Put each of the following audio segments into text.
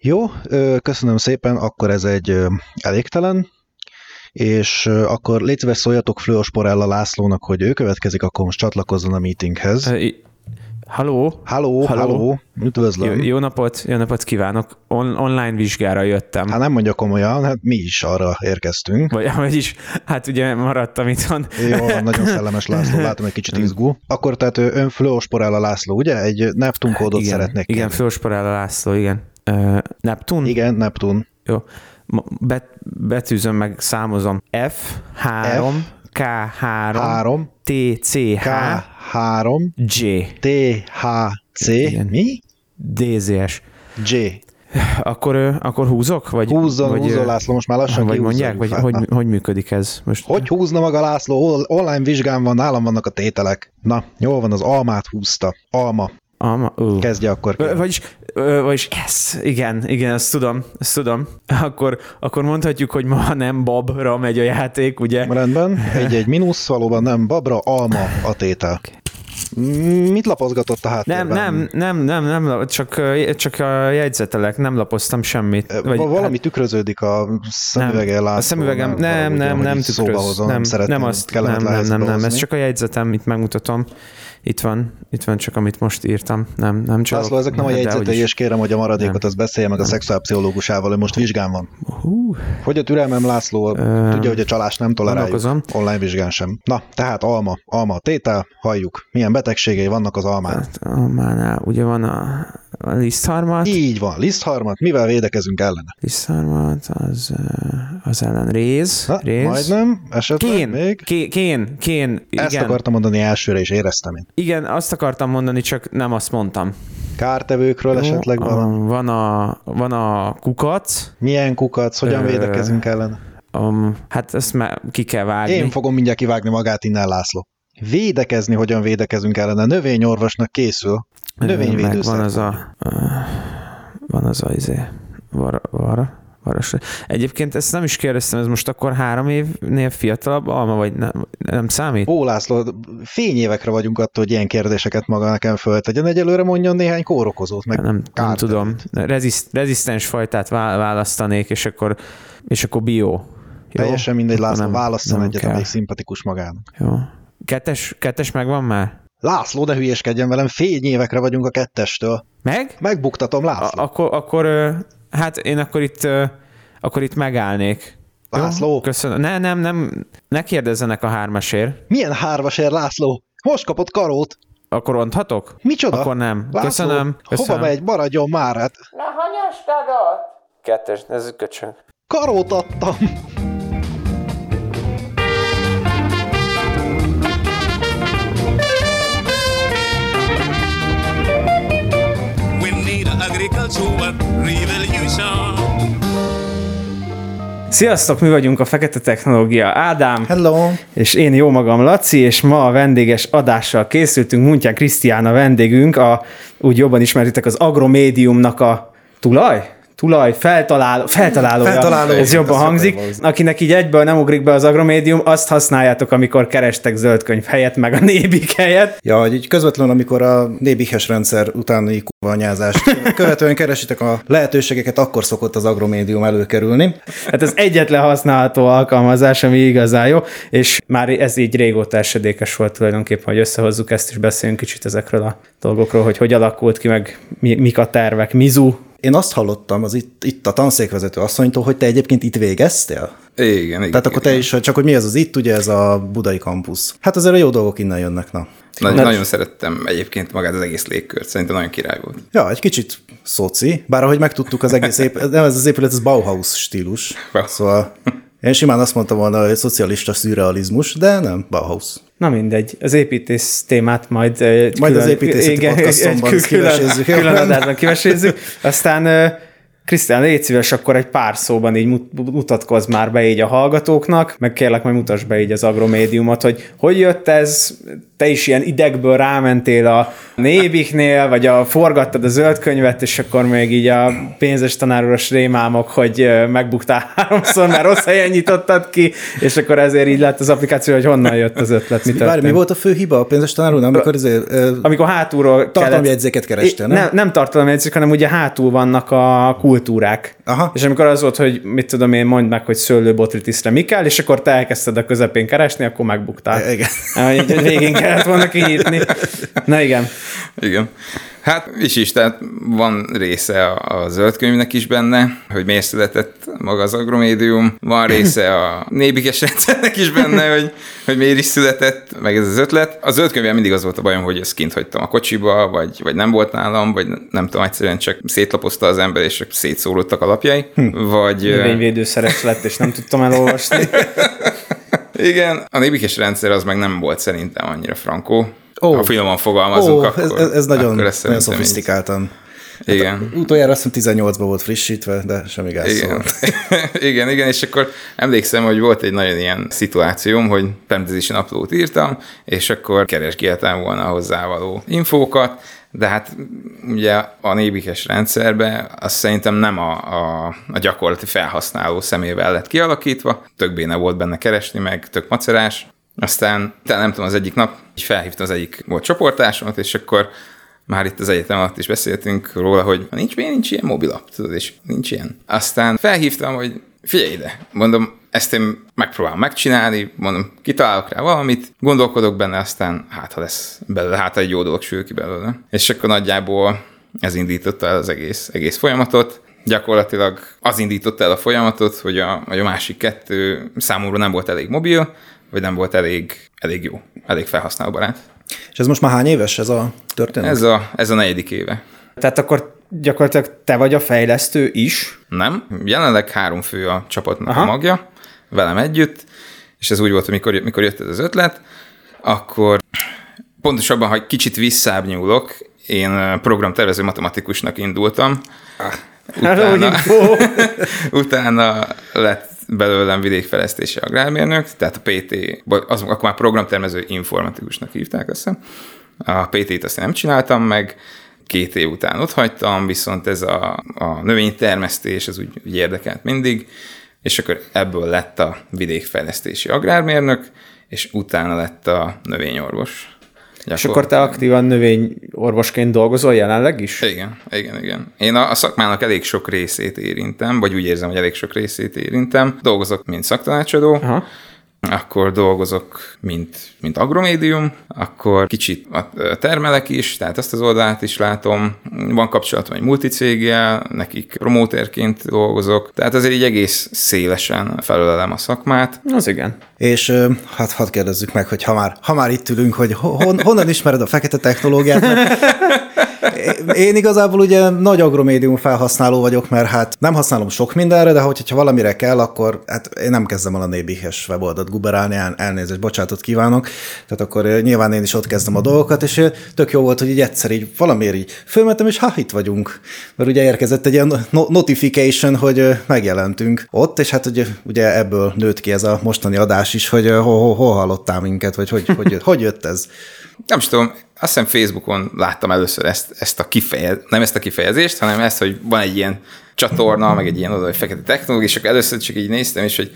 Jó, köszönöm szépen, akkor ez egy elégtelen, és akkor légy szíves szóljatok Flőosporella Lászlónak, hogy ő következik, akkor most csatlakozzon a meetinghez. Halló? Halló, halló, üdvözlöm. Jó, jó napot, jó napot kívánok. On, online vizsgára jöttem. Hát nem mondja komolyan, hát mi is arra érkeztünk. Vagy, vagyis, hát ugye maradtam itthon. Jó, nagyon szellemes László, látom egy kicsit izgú. Akkor tehát ön Flósporella László, ugye? Egy Neptun kódot igen, szeretnék Igen, Flósporella László, igen. Uh, Neptun? Igen, Neptun. Jó. Bet, betűzöm meg, számozom. F3, F, K3, 3, TCH, K3, G. THC, Igen. mi? DZS. G. Akkor, akkor húzok? Vagy, Húzzon, vagy, húzzon László, most már lassan Vagy mondják, vagy hogy, hogy működik ez? Most... Hogy húzna maga László? Online vizsgám van, nálam vannak a tételek. Na, jól van, az almát húzta. Alma. Alma? Uh. Kezdje akkor. Vagyis, vagyis ez, igen, igen, ezt tudom, ezt tudom. Akkor, akkor mondhatjuk, hogy ma nem babra megy a játék, ugye? Rendben, egy-egy mínusz, valóban nem babra, alma a tétel. Okay. Mit lapozgatott a háttérben? Nem, nem, nem, nem, nem csak, csak a jegyzetelek, nem lapoztam semmit. Vagy, valami hát, tükröződik a szemüvegen A szemüvegem, nem, nem, nem tükröz. Hozom, nem, nem, nem, azt, nem, nem, nem, nem, ez csak a jegyzetem, itt megmutatom. Itt van, itt van csak, amit most írtam. Nem, nem csak. László, ezek nem a jegyzetei, és kérem, hogy a maradékot az beszélje meg a szexuálpszichológusával, hogy most vizsgán van. Hú. Hogy a türelmem, László, uh, tudja, hogy a csalás nem toleráljuk. Online vizsgán sem. Na, tehát alma, alma tétel, halljuk. Milyen betegségei vannak az almán? Hát, almánál ugye van a, a lisztharmat. Így van, lisztharmat. Mivel védekezünk ellene? Lisztharmat, az, az ellen réz. Na, réz. Majdnem, esetleg kén, még. Kén, kén, kén. Ezt igen. akartam mondani elsőre, és éreztem én. Igen, azt akartam mondani, csak nem azt mondtam. Kártevőkről Jó, esetleg van? Van a, van a kukac. Milyen kukac? Hogyan védekezünk ellen? Um, hát ezt már ki kell vágni. Én fogom mindjárt kivágni magát innen, László. Védekezni, hogyan védekezünk ellene? Növényorvosnak készül. Növényvédőszer. Van az a... Van az a izé... Var, var, Varasra. Egyébként ezt nem is kérdeztem, ez most akkor három évnél fiatalabb alma, vagy nem, nem számít? Ó, László, fényévekre vagyunk attól, hogy ilyen kérdéseket maga nekem föltegyen. Egyelőre mondjon néhány kórokozót, meg Nem, nem tudom. Reziszt, rezisztens fajtát választanék, és akkor, és akkor bio. Jó? Teljesen mindegy, László, válasszon egyet, amelyik szimpatikus magának. Jó. Kettes, kettes megvan már? László, de hülyeskedjen velem, évekre vagyunk a kettestől. Meg? Megbuktatom, László. A- akkor, akkor Hát én akkor itt, akkor itt megállnék. László? Jó? Köszönöm. Ne, nem, nem, ne kérdezzenek a hármasért. Milyen hármasért, László? Most kapott karót. Akkor onthatok? Micsoda? Akkor nem. László, köszönöm, köszönöm. Hova megy? Maradjon már, hát. Na, hanyastadott? Kettes, ez köcsög. Karót adtam. Sziasztok, mi vagyunk a Fekete Technológia Ádám. Hello. És én jó magam Laci, és ma a vendéges adással készültünk. Muntján Krisztián a vendégünk, a, úgy jobban ismeritek az Agromédiumnak a tulaj? Tulaj, feltaláló, feltalálója, feltaláló, ez jobban hangzik. Akinek így egyből nem ugrik be az agromédium, azt használjátok, amikor kerestek zöldkönyv helyett, meg a nébik helyett. Ja, hogy így közvetlenül, amikor a nébihes rendszer utáni kuvanyázást követően keresitek a lehetőségeket, akkor szokott az agromédium előkerülni. Hát ez egyetlen használható alkalmazás, ami igazán jó, és már ez így régóta esedékes volt tulajdonképpen, hogy összehozzuk ezt, és beszéljünk kicsit ezekről a dolgokról, hogy hogy alakult ki, meg mi, mik a tervek. Mizu én azt hallottam az itt, itt a tanszékvezető asszonytól, hogy te egyébként itt végeztél? Igen, igen. Tehát akkor te is, csak hogy mi az az itt, ugye ez a budai kampusz. Hát azért a jó dolgok innen jönnek, na. Nagy, Mert... Nagyon szerettem egyébként magát az egész légkört, szerintem nagyon király volt. Ja, egy kicsit szoci, bár ahogy megtudtuk, az egész ép, nem ez az épület, ez Bauhaus stílus. Szóval én simán azt mondtam volna, hogy szocialista szürrealizmus, de nem, Bauhaus. Na mindegy, az építész témát majd... Majd külön, az építészeti igen, podcastomban külön, kivesézzük. Külön adásban kivesézzük. Aztán Krisztián, légy szíves, akkor egy pár szóban így mutatkozz már be így a hallgatóknak, meg kérlek, majd mutass be így az agromédiumot, hogy hogy jött ez, te is ilyen idegből rámentél a, Nébiknél, vagy a forgattad a zöld könyvet, és akkor még így a pénzes tanároros rémámok, hogy megbuktál háromszor, mert rossz helyen nyitottad ki, és akkor ezért így lett az applikáció, hogy honnan jött az ötlet, mi Várj, mi volt a fő hiba a pénzes tanáron, amikor azért, ö, Amikor hátulról tartalomjegyzéket kerestél, nem? nem? Nem tartalomjegyzék, hanem ugye hátul vannak a kultúrák. Aha. És amikor az volt, hogy mit tudom én, mondd meg, hogy szőlőbotritisre mi kell, és akkor te elkezdted a közepén keresni, akkor megbuktál. Igen. Végén kellett volna kinyitni. Na igen. Igen. Hát is is, tehát van része a, a zöld könyvnek is benne, hogy miért született maga az agromédium, van része a nébikes rendszernek is benne, hogy, hogy miért is született, meg ez az ötlet. A zöld könyvben mindig az volt a bajom, hogy ezt kint hagytam a kocsiba, vagy, vagy nem volt nálam, vagy nem tudom, egyszerűen csak szétlapozta az ember, és csak szétszórodtak a lapjai, vagy... Növényvédőszeres lett, és nem tudtam elolvasni. Igen, a nébikes rendszer az meg nem volt szerintem annyira frankó. Ó. Ha finoman fogalmazunk, Ó, akkor, ez, ez, ez nagyon, akkor ez nagyon szofisztikáltan. Igen. Utoljára azt hiszem 18-ban volt frissítve, de semmi gáz. Igen. Szóval. igen, igen, és akkor emlékszem, hogy volt egy nagyon ilyen szituációm, hogy Penetration upload írtam, és akkor keresgéltem volna hozzávaló infókat, de hát ugye a nébikes rendszerbe az szerintem nem a, a, a gyakorlati felhasználó szemével lett kialakítva, tök béne volt benne keresni, meg tök macerás. Aztán, nem tudom, az egyik nap így felhívtam az egyik volt csoportársamat, és akkor már itt az egyetem alatt is beszéltünk róla, hogy nincs, miért nincs ilyen mobilapp, tudod, és nincs ilyen. Aztán felhívtam, hogy figyelj ide, mondom, ezt én megpróbálom megcsinálni, mondom, kitalálok rá valamit, gondolkodok benne, aztán hát ha lesz belőle, hát egy jó dolog sül ki belőle. És akkor nagyjából ez indította el az egész, egész folyamatot. Gyakorlatilag az indította el a folyamatot, hogy a, a másik kettő számomra nem volt elég mobil, vagy nem volt elég, elég jó, elég felhasználóbarát. És ez most már hány éves ez a történet? Ez a, ez a negyedik éve. Tehát akkor gyakorlatilag te vagy a fejlesztő is. Nem, jelenleg három fő a csapatnak Aha. a magja, velem együtt, és ez úgy volt, hogy mikor, mikor jött ez az ötlet, akkor pontosabban, ha kicsit visszább nyúlok, én programtervező matematikusnak indultam, Hello, utána, utána lett belőlem vidékfejlesztési agrármérnök, tehát a PT, az, akkor már programtervező informatikusnak hívták, azt hiszem. A PT-t azt nem csináltam meg, két év után ott hagytam, viszont ez a, a növénytermesztés, az úgy, úgy érdekelt mindig, és akkor ebből lett a vidékfejlesztési agrármérnök, és utána lett a növényorvos. És akkor te aktívan növényorvosként dolgozol jelenleg is? Igen, igen, igen. Én a, a szakmának elég sok részét érintem, vagy úgy érzem, hogy elég sok részét érintem. Dolgozok, mint szaktanácsadó, Aha. Akkor dolgozok, mint, mint agromédium, akkor kicsit termelek is, tehát ezt az oldalát is látom. Van kapcsolatom egy multicéggel, nekik promóterként dolgozok, tehát azért így egész szélesen felölelem a szakmát. Az igen. És hát hadd kérdezzük meg, hogy ha már, ha már itt ülünk, hogy hon, honnan ismered a fekete technológiát? Mert én igazából ugye nagy agromédium felhasználó vagyok, mert hát nem használom sok mindenre, de hogyha valamire kell, akkor hát én nem kezdem el a nébihes weboldalt guberálni, el, elnézést, bocsátot kívánok, tehát akkor ö, nyilván én is ott kezdem a dolgokat, és ö, tök jó volt, hogy így egyszer így valamiért így fölmentem, és ha itt vagyunk, mert ugye érkezett egy ilyen no- notification, hogy ö, megjelentünk ott, és hát ugye, ugye ebből nőtt ki ez a mostani adás is, hogy hol, hol, hol hallottál minket, vagy hogy, hogy, jött, hogy jött ez. Nem is tudom, azt hiszem Facebookon láttam először ezt, ezt a kifejez, nem ezt a kifejezést, hanem ezt, hogy van egy ilyen csatorna, meg egy ilyen oda, hogy fekete technológia, és akkor először csak így néztem, és hogy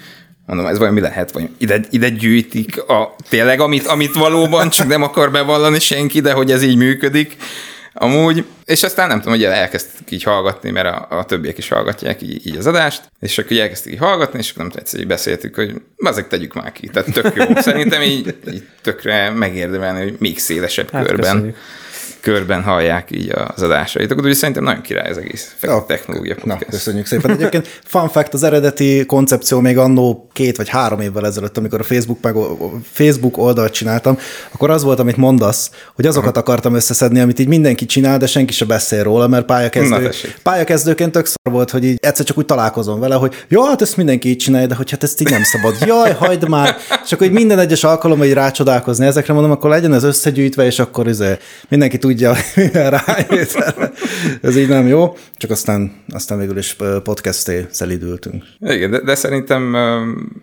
mondom, ez vajon mi lehet, vagy ide, ide gyűjtik a, tényleg, amit, amit valóban csak nem akar bevallani senki, de hogy ez így működik. Amúgy, és aztán nem tudom, hogy elkezdtük így hallgatni, mert a, a többiek is hallgatják így, így az adást, és akkor így elkezdtük így hallgatni, és akkor nem tudom, így beszéltük, hogy ezek tegyük már ki. Tehát tök jó. Szerintem így, így tökre megérdemelni, hogy még szélesebb Hát körben, köszönjük. Körben hallják így az adásaitokat. Úgyhogy szerintem nagyon király az egész Ja, technológia Na, podcast. köszönjük szépen. Egyébként fun fact, az eredeti koncepció még annó két vagy három évvel ezelőtt, amikor a Facebook, meg, Facebook oldalt csináltam, akkor az volt, amit mondasz, hogy azokat akartam összeszedni, amit így mindenki csinál, de senki se beszél róla, mert Na, pályakezdő, pályakezdőként tök szar volt, hogy így egyszer csak úgy találkozom vele, hogy jó, hát ezt mindenki így csinálja, de hogy hát ezt így nem szabad. Jaj, hagyd már. És akkor így minden egyes alkalommal így rácsodálkozni ezekre, mondom, akkor legyen ez összegyűjtve, és akkor izé, mindenki tudja, tudja, mivel rájött. Ez így nem jó, csak aztán, aztán végül is podcasté szelidültünk. Igen, de, de szerintem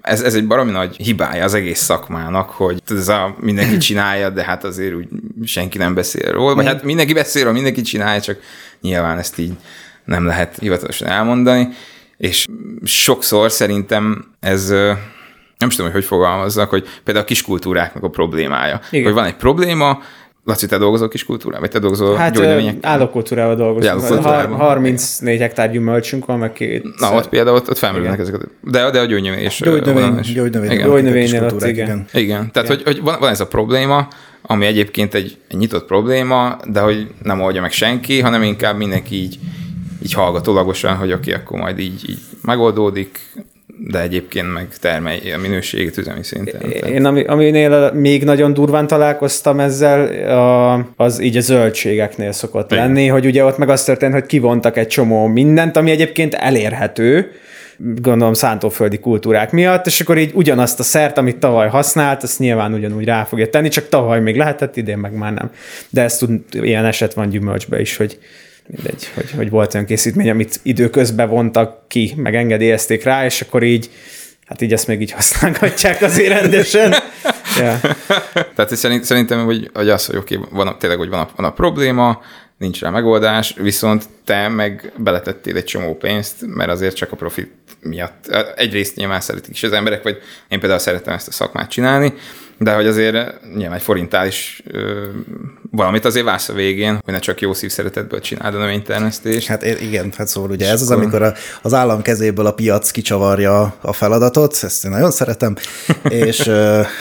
ez, ez egy baromi nagy hibája az egész szakmának, hogy ez a mindenki csinálja, de hát azért úgy senki nem beszél róla, vagy hát mindenki beszél róla, mindenki csinálja, csak nyilván ezt így nem lehet hivatalosan elmondani, és sokszor szerintem ez nem is tudom, hogy hogy fogalmazzak, hogy például a kiskultúráknak a problémája. Igen. Hogy van egy probléma, Laci, te dolgozol kiskultúrában? Vagy te dolgozol hát, gyógynövényekkel? állókultúrában dolgozom. Állókultúrában. 34 hektár gyümölcsünk van, meg két... Na, ott például ott, ott felmerülnek ezek. De, de a gyógynövény és... Gyógynövény, gyógynövény, igen. gyógynövénynél ott, igen. igen. Igen, tehát igen. Hogy, hogy van, van ez a probléma, ami egyébként egy, egy nyitott probléma, de hogy nem oldja meg senki, hanem inkább mindenki így, így hallgatólagosan, hogy oké, okay, akkor majd így, így megoldódik, de egyébként meg termelj a minőségét üzemi szinten. Én ami, aminél még nagyon durván találkoztam ezzel, a, az így a zöldségeknél szokott Igen. lenni, hogy ugye ott meg az történt, hogy kivontak egy csomó mindent, ami egyébként elérhető, gondolom szántóföldi kultúrák miatt, és akkor így ugyanazt a szert, amit tavaly használt, azt nyilván ugyanúgy rá fogja tenni, csak tavaly még lehetett, idén meg már nem. De ezt tud, ilyen eset van gyümölcsbe is, hogy mindegy, hogy, hogy volt olyan készítmény, amit időközben vontak ki, meg engedélyezték rá, és akkor így, hát így ezt még így használhatják azért rendesen. ja. Tehát szerintem, hogy, hogy az, hogy oké, okay, van, tényleg, hogy van a, van a probléma, nincs rá megoldás, viszont te meg beletettél egy csomó pénzt, mert azért csak a profit miatt. Egyrészt nyilván szeretik is az emberek, vagy én például szeretem ezt a szakmát csinálni, de hogy azért nyilván egy forintál is ö, valamit azért válsz a végén, hogy ne csak jó szívszeretetből csináld a növénytermesztést. Hát igen, hát szóval ugye ez az, amikor az állam kezéből a piac kicsavarja a feladatot, ezt én nagyon szeretem, és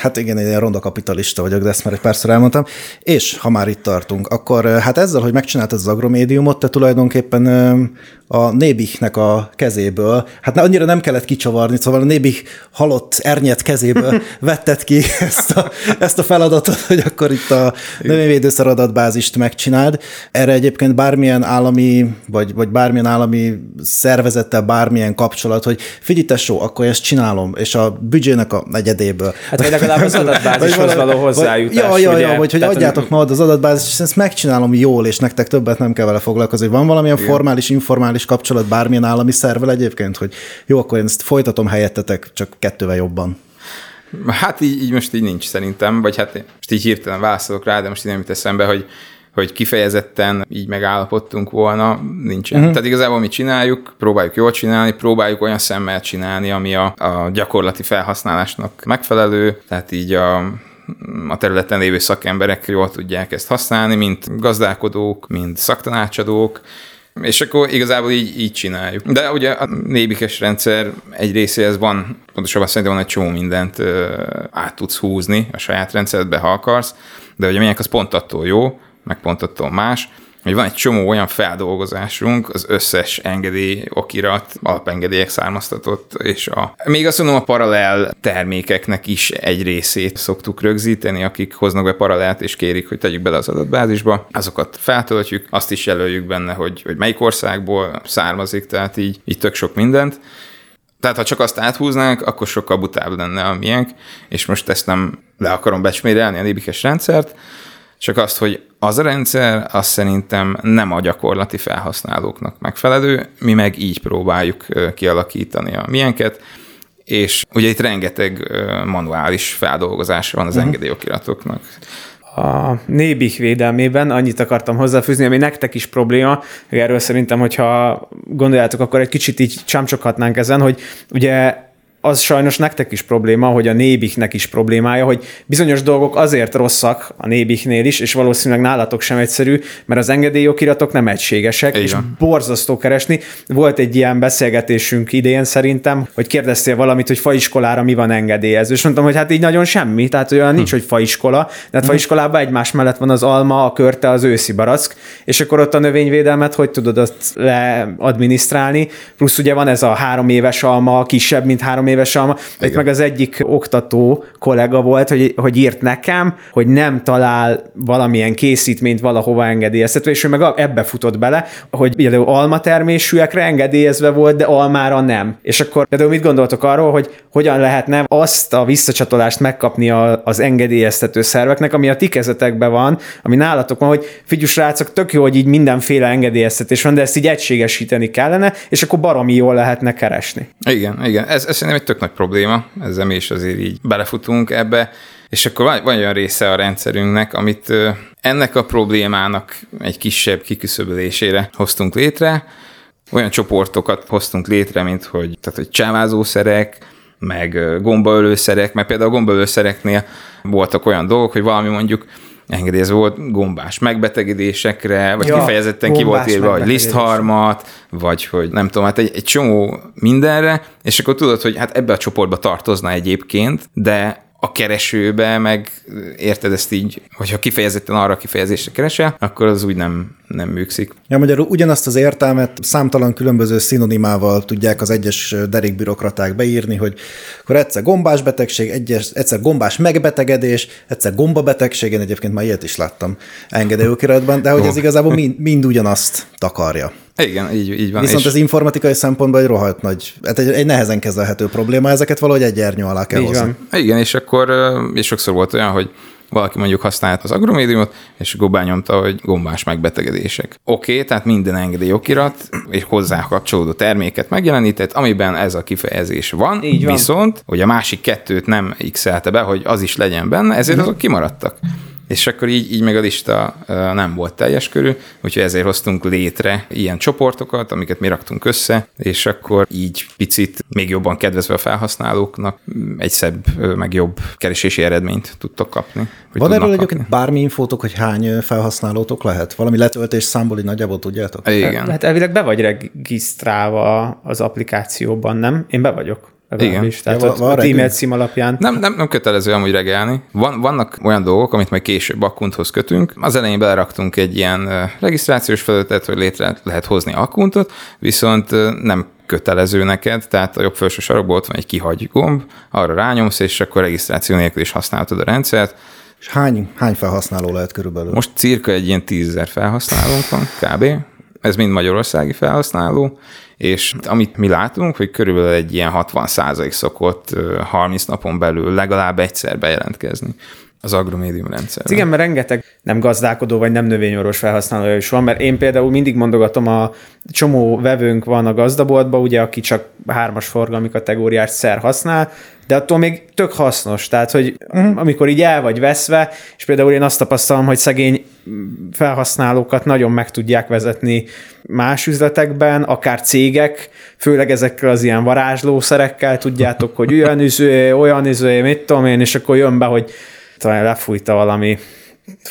hát igen, én ilyen ronda kapitalista vagyok, de ezt már egy párszor elmondtam, és ha már itt tartunk, akkor hát ezzel, hogy megcsináltad az agromédiumot, te tulajdonképpen a Nébiknek a kezéből, hát annyira nem kellett kicsavarni, szóval a Nébik halott ernyet kezéből vetted ki ezt a, ezt a feladatot, hogy akkor itt a növényvédőszer adatbázist megcsináld. Erre egyébként bármilyen állami, vagy, vagy bármilyen állami szervezettel bármilyen kapcsolat, hogy figyelj tesó, akkor ezt csinálom, és a büdzsének a negyedéből. Hát vagy legalább az adatbázishoz való hozzájutás. Vagy, ja, ja, ja, vagy hogy adjátok ma az adatbázist, és ezt megcsinálom jól, és nektek többet nem kell vele foglalkozni. Van valamilyen Igen. formális, informális kapcsolat bármilyen állami szervel egyébként, hogy jó, akkor én ezt folytatom helyettetek, csak kettővel jobban. Hát így, így most így nincs szerintem, vagy hát most így hirtelen válaszolok rá, de most így nem jut eszembe, hogy, hogy kifejezetten így megállapodtunk volna, nincsen. Uh-huh. Tehát igazából mi csináljuk, próbáljuk jól csinálni, próbáljuk olyan szemmel csinálni, ami a, a gyakorlati felhasználásnak megfelelő, tehát így a, a területen lévő szakemberek jól tudják ezt használni, mint gazdálkodók, mint szaktanácsadók, és akkor igazából így, így csináljuk. De ugye a nébikes rendszer egy részéhez van, pontosabban szerintem van egy csomó mindent át tudsz húzni a saját rendszeredbe, ha akarsz, de ugye milyenek az pont attól jó, meg pont attól más, hogy van egy csomó olyan feldolgozásunk, az összes engedély, okirat, alapengedélyek származtatott, és a, még azt mondom, a paralel termékeknek is egy részét szoktuk rögzíteni, akik hoznak be paralelt, és kérik, hogy tegyük bele az adatbázisba, azokat feltöltjük, azt is jelöljük benne, hogy, hogy melyik országból származik, tehát így, így tök sok mindent. Tehát ha csak azt áthúznánk, akkor sokkal butább lenne a miénk, és most ezt nem le akarom becsmérelni a nébikes rendszert, csak azt, hogy az a rendszer, az szerintem nem a gyakorlati felhasználóknak megfelelő, mi meg így próbáljuk kialakítani a miénket, és ugye itt rengeteg manuális feldolgozás van az uh-huh. engedélyokiratoknak a nébik védelmében annyit akartam hozzáfűzni, ami nektek is probléma, erről szerintem, hogyha gondoljátok, akkor egy kicsit így csámcsoghatnánk ezen, hogy ugye az sajnos nektek is probléma, hogy a nébiknek is problémája, hogy bizonyos dolgok azért rosszak a nébiknél is, és valószínűleg nálatok sem egyszerű, mert az engedélyokiratok nem egységesek, Igen. és borzasztó keresni. Volt egy ilyen beszélgetésünk idén szerintem, hogy kérdeztél valamit, hogy faiskolára mi van engedélyező, és mondtam, hogy hát így nagyon semmi, tehát olyan hm. nincs, hogy faiskola, de hát hm. faiskolában egymás mellett van az alma, a körte, az őszi barack, és akkor ott a növényvédelmet hogy tudod azt leadminisztrálni, plusz ugye van ez a három éves alma, kisebb, mint három éves éves alma. Itt meg az egyik oktató kollega volt, hogy, hogy írt nekem, hogy nem talál valamilyen készítményt valahova engedélyeztetve, és ő meg ebbe futott bele, hogy például almatermésűekre engedélyezve volt, de almára nem. És akkor például mit gondoltok arról, hogy hogyan lehetne azt a visszacsatolást megkapni a, az engedélyeztető szerveknek, ami a ti kezetekben van, ami nálatok van, hogy figyelj, srácok, tök jó, hogy így mindenféle engedélyeztetés van, de ezt így egységesíteni kellene, és akkor baromi jól lehetne keresni. Igen, igen. Ez, ez szerintem egy tök nagy probléma, ezzel mi is azért így belefutunk ebbe, és akkor van, van olyan része a rendszerünknek, amit ennek a problémának egy kisebb kiküszöbölésére hoztunk létre, olyan csoportokat hoztunk létre, mint hogy, tehát, hogy csávázószerek, meg gombaölőszerek, mert például a gombaölőszereknél voltak olyan dolgok, hogy valami mondjuk engedélyezve volt gombás megbetegedésekre, vagy ja, kifejezetten ki volt írva, hogy lisztharmat, vagy hogy nem tudom, hát egy, egy csomó mindenre, és akkor tudod, hogy hát ebbe a csoportba tartozna egyébként, de a keresőbe, meg érted ezt így, hogyha kifejezetten arra a kifejezésre keresel, akkor az úgy nem, nem működik. Ja, magyarul ugyanazt az értelmet számtalan különböző szinonimával tudják az egyes derékbürokraták beírni, hogy akkor egyszer gombás betegség, egyes, egyszer gombás megbetegedés, egyszer gombabetegség, én egyébként már ilyet is láttam engedélyokiratban, de hogy ez igazából mind, mind ugyanazt takarja. Igen, így, így van. Viszont és... az informatikai szempontból egy rohadt nagy, hát egy, egy nehezen kezelhető probléma, ezeket valahogy egy ernyő alá kell így hozni. Van. Igen, és akkor és sokszor volt olyan, hogy valaki mondjuk használt az agromédiumot, és gombán nyomta, hogy gombás megbetegedések. Oké, okay, tehát minden engedély okirat, és hozzá kapcsolódó terméket megjelenített, amiben ez a kifejezés van, Így van. viszont, hogy a másik kettőt nem x be, hogy az is legyen benne, ezért azok kimaradtak és akkor így, így meg a lista nem volt teljes körű, úgyhogy ezért hoztunk létre ilyen csoportokat, amiket mi raktunk össze, és akkor így picit még jobban kedvezve a felhasználóknak egy szebb, meg jobb keresési eredményt tudtok kapni. Van erről egyébként bármi infótok, hogy hány felhasználótok lehet? Valami letöltés számból így nagyjából tudjátok? Igen. Hát elvileg be vagy regisztrálva az applikációban, nem? Én be vagyok. Igen. Tehát ja, van, a e-mail cím alapján. Nem, nem, nem kötelező amúgy regelni. Van, vannak olyan dolgok, amit majd később akkunthoz kötünk. Az elején beleraktunk egy ilyen regisztrációs felületet, hogy létre lehet hozni akkuntot, viszont nem kötelező neked, tehát a jobb felső sarokban ott van egy kihagy gomb, arra rányomsz, és akkor regisztráció nélkül is használhatod a rendszert. És hány, hány felhasználó lehet körülbelül? Most cirka egy ilyen tízezer felhasználónk van, kb. Ez mind magyarországi felhasználó, és amit mi látunk, hogy körülbelül egy ilyen 60 szokott 30 napon belül legalább egyszer bejelentkezni az agromédium rendszer. Igen, mert rengeteg nem gazdálkodó vagy nem növényorvos felhasználója is van, mert én például mindig mondogatom, a csomó vevőnk van a gazdaboltban, ugye, aki csak hármas forgalmi kategóriás szer használ, de attól még tök hasznos, tehát, hogy uh-huh. amikor így el vagy veszve, és például én azt tapasztalom, hogy szegény felhasználókat nagyon meg tudják vezetni más üzletekben, akár cégek, főleg ezekkel az ilyen varázslószerekkel tudjátok, hogy olyan üző, olyan üző, mit tudom én, és akkor jön be, hogy talán lefújta valami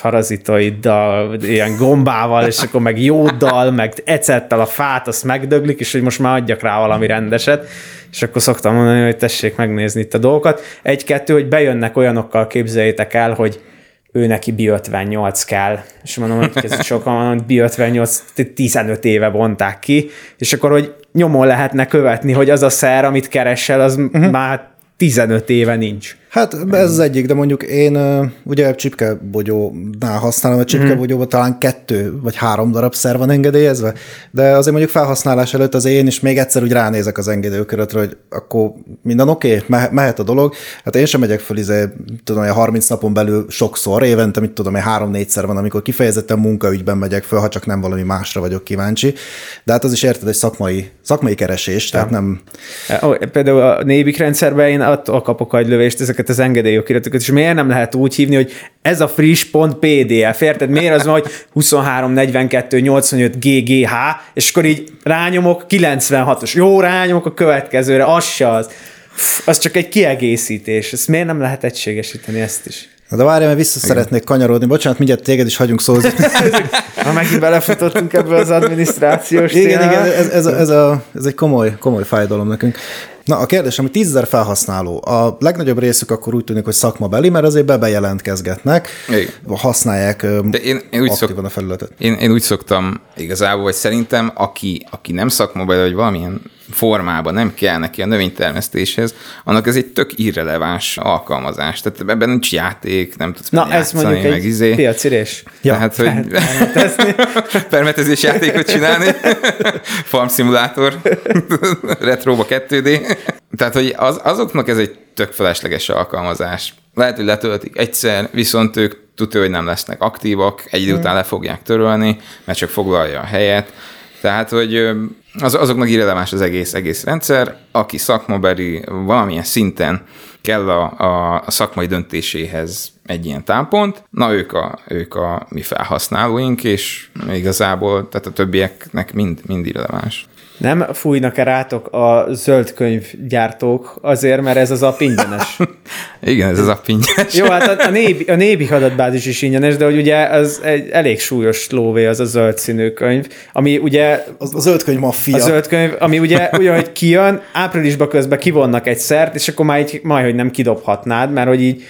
parazitoiddal, ilyen gombával, és akkor meg jóddal, meg ecettel a fát, azt megdöglik, és hogy most már adjak rá valami rendeset, és akkor szoktam mondani, hogy tessék megnézni itt a dolgokat. Egy-kettő, hogy bejönnek olyanokkal, képzeljétek el, hogy ő neki Bi 58 kell, és mondom, hogy ez sokan van, hogy Bi 58 15 éve bonták ki, és akkor, hogy nyomon lehetne követni, hogy az a szer, amit keresel, az uh-huh. már 15 éve nincs. Hát ez az egyik, de mondjuk én ugye csipkebogyónál használom, a csipkebogyóban talán kettő vagy három darab szer van engedélyezve, de azért mondjuk felhasználás előtt az én is még egyszer úgy ránézek az engedélykörötre, hogy akkor minden oké, okay, mehet a dolog. Hát én sem megyek föl, izé, tudom, hogy 30 napon belül sokszor, évente, mit tudom, hogy három-négyszer van, amikor kifejezetten munkaügyben megyek föl, ha csak nem valami másra vagyok kíváncsi. De hát az is érted, egy szakmai, szakmai keresés, tehát nem... Például a Nébik rendszerben én attól kapok agylövést, ezeket ezeket az engedélyokiratokat, és miért nem lehet úgy hívni, hogy ez a friss.pdf, érted? Miért az van, hogy 23, 42, 85 GGH, és akkor így rányomok 96-os. Jó, rányomok a következőre, az se az. Az csak egy kiegészítés. Ezt miért nem lehet egységesíteni ezt is? Na de várj, mert vissza igen. szeretnék kanyarodni. Bocsánat, mindjárt téged is hagyunk szózni. Ha megint belefutottunk ebbe az adminisztrációs Igen, igen, ez, ez, a, ez, a, ez egy komoly, komoly fájdalom nekünk. Na a kérdés, hogy tízezer felhasználó, a legnagyobb részük akkor úgy tűnik, hogy szakmabeli, mert azért bebejelentkezgetnek, Igen. használják De én, én úgy szok, a felületet. Én, én úgy szoktam igazából, vagy szerintem, aki, aki nem szakmabeli, vagy valamilyen formában nem kell neki a növénytermesztéshez, annak ez egy tök irreleváns alkalmazás. Tehát ebben nincs játék, nem tudsz Na, ez mondjuk meg egy izé. piacirés. Ja, Tehát, hogy permetezni. játékot csinálni, farm szimulátor, retróba 2D. Tehát, hogy az, azoknak ez egy tök felesleges alkalmazás. Lehet, hogy letöltik egyszer, viszont ők tudja, hogy nem lesznek aktívak, egy idő után le fogják törölni, mert csak foglalja a helyet. Tehát, hogy az, azoknak irreleváns az egész, egész rendszer, aki szakmabeli valamilyen szinten kell a, a, a szakmai döntéséhez egy ilyen támpont, na ők a, ők a mi felhasználóink, és igazából tehát a többieknek mind, mind irreleváns. Nem fújnak-e rátok a zöld könyvgyártók azért, mert ez az app ingyenes? Igen, ez az app ingyenes. Jó, hát a, a, nébi, a nébi adatbázis is ingyenes, de hogy ugye az egy elég súlyos lóvé az a zöld színű könyv, ami ugye Az, a zöld könyv maffia. a zöld könyv, ami ugye olyan, hogy kijön, áprilisban közben kivonnak egy szert, és akkor már így, majd, hogy nem kidobhatnád, mert hogy így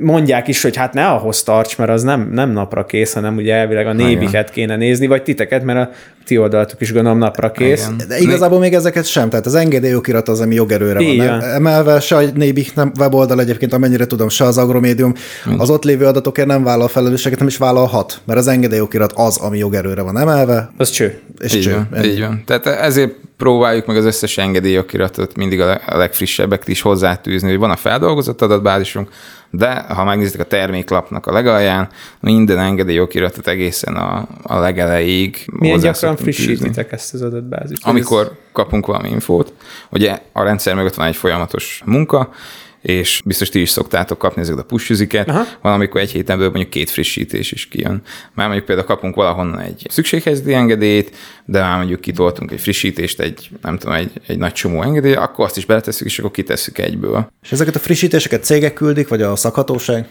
mondják is, hogy hát ne ahhoz tarts, mert az nem, nem napra kész, hanem ugye elvileg a nébiket kéne nézni, vagy titeket, mert a ti oldalatok is gondolom napra kész. Igen. De igazából még ezeket sem, tehát az engedélyokirat az, ami jogerőre Így van emelve, se a Nébik weboldal egyébként, amennyire tudom, se az Agromédium, az ott lévő adatokért nem vállal felelősséget, nem is vállalhat, mert az engedélyokirat az, ami jogerőre van emelve, Az cső. és így cső. van, így van. Tehát ezért próbáljuk meg az összes engedélyokiratot mindig a le- a legfrissebbeket is hozzátűzni, hogy van a feldolgozott adatbázisunk, de ha megnézitek a terméklapnak a legalján, minden engedélyokiratot egészen a, a legelejéig Milyen gyakran. Frissítitek ezt az adatbázist? Amikor kapunk valami infót, ugye a rendszer mögött van egy folyamatos munka, és biztos ti is szoktátok kapni ezeket a push üziket, Aha. van, amikor egy héten belül mondjuk két frissítés is kijön. Már mondjuk például kapunk valahonnan egy szükséghelyzeti engedélyt, de már mondjuk kitoltunk egy frissítést, egy, nem tudom, egy, egy nagy csomó engedély, akkor azt is beletesszük, és akkor kitesszük egyből. És ezeket a frissítéseket cégek küldik, vagy a szakhatóság?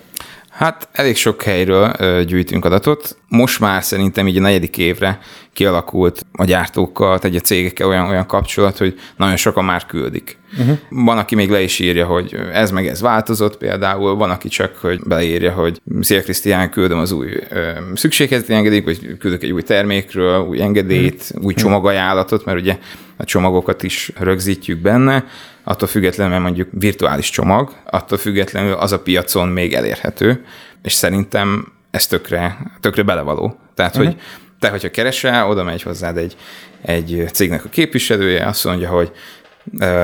Hát elég sok helyről ö, gyűjtünk adatot. Most már szerintem így a negyedik évre kialakult a gyártókkal, tehát a cégekkel olyan, olyan kapcsolat, hogy nagyon sokan már küldik. Uh-huh. Van, aki még le is írja, hogy ez meg ez változott például, van, aki csak, hogy beleírja, hogy Szia Krisztián, küldöm az új ö, szükséghezeti engedélyt, vagy küldök egy új termékről, új engedélyt, uh-huh. új csomagajánlatot, mert ugye a csomagokat is rögzítjük benne, attól függetlenül, mert mondjuk virtuális csomag, attól függetlenül az a piacon még elérhető, és szerintem ez tökre, tökre belevaló. Tehát, uh-huh. hogy te, hogyha keresel, oda megy hozzád egy, egy cégnek a képviselője, azt mondja, hogy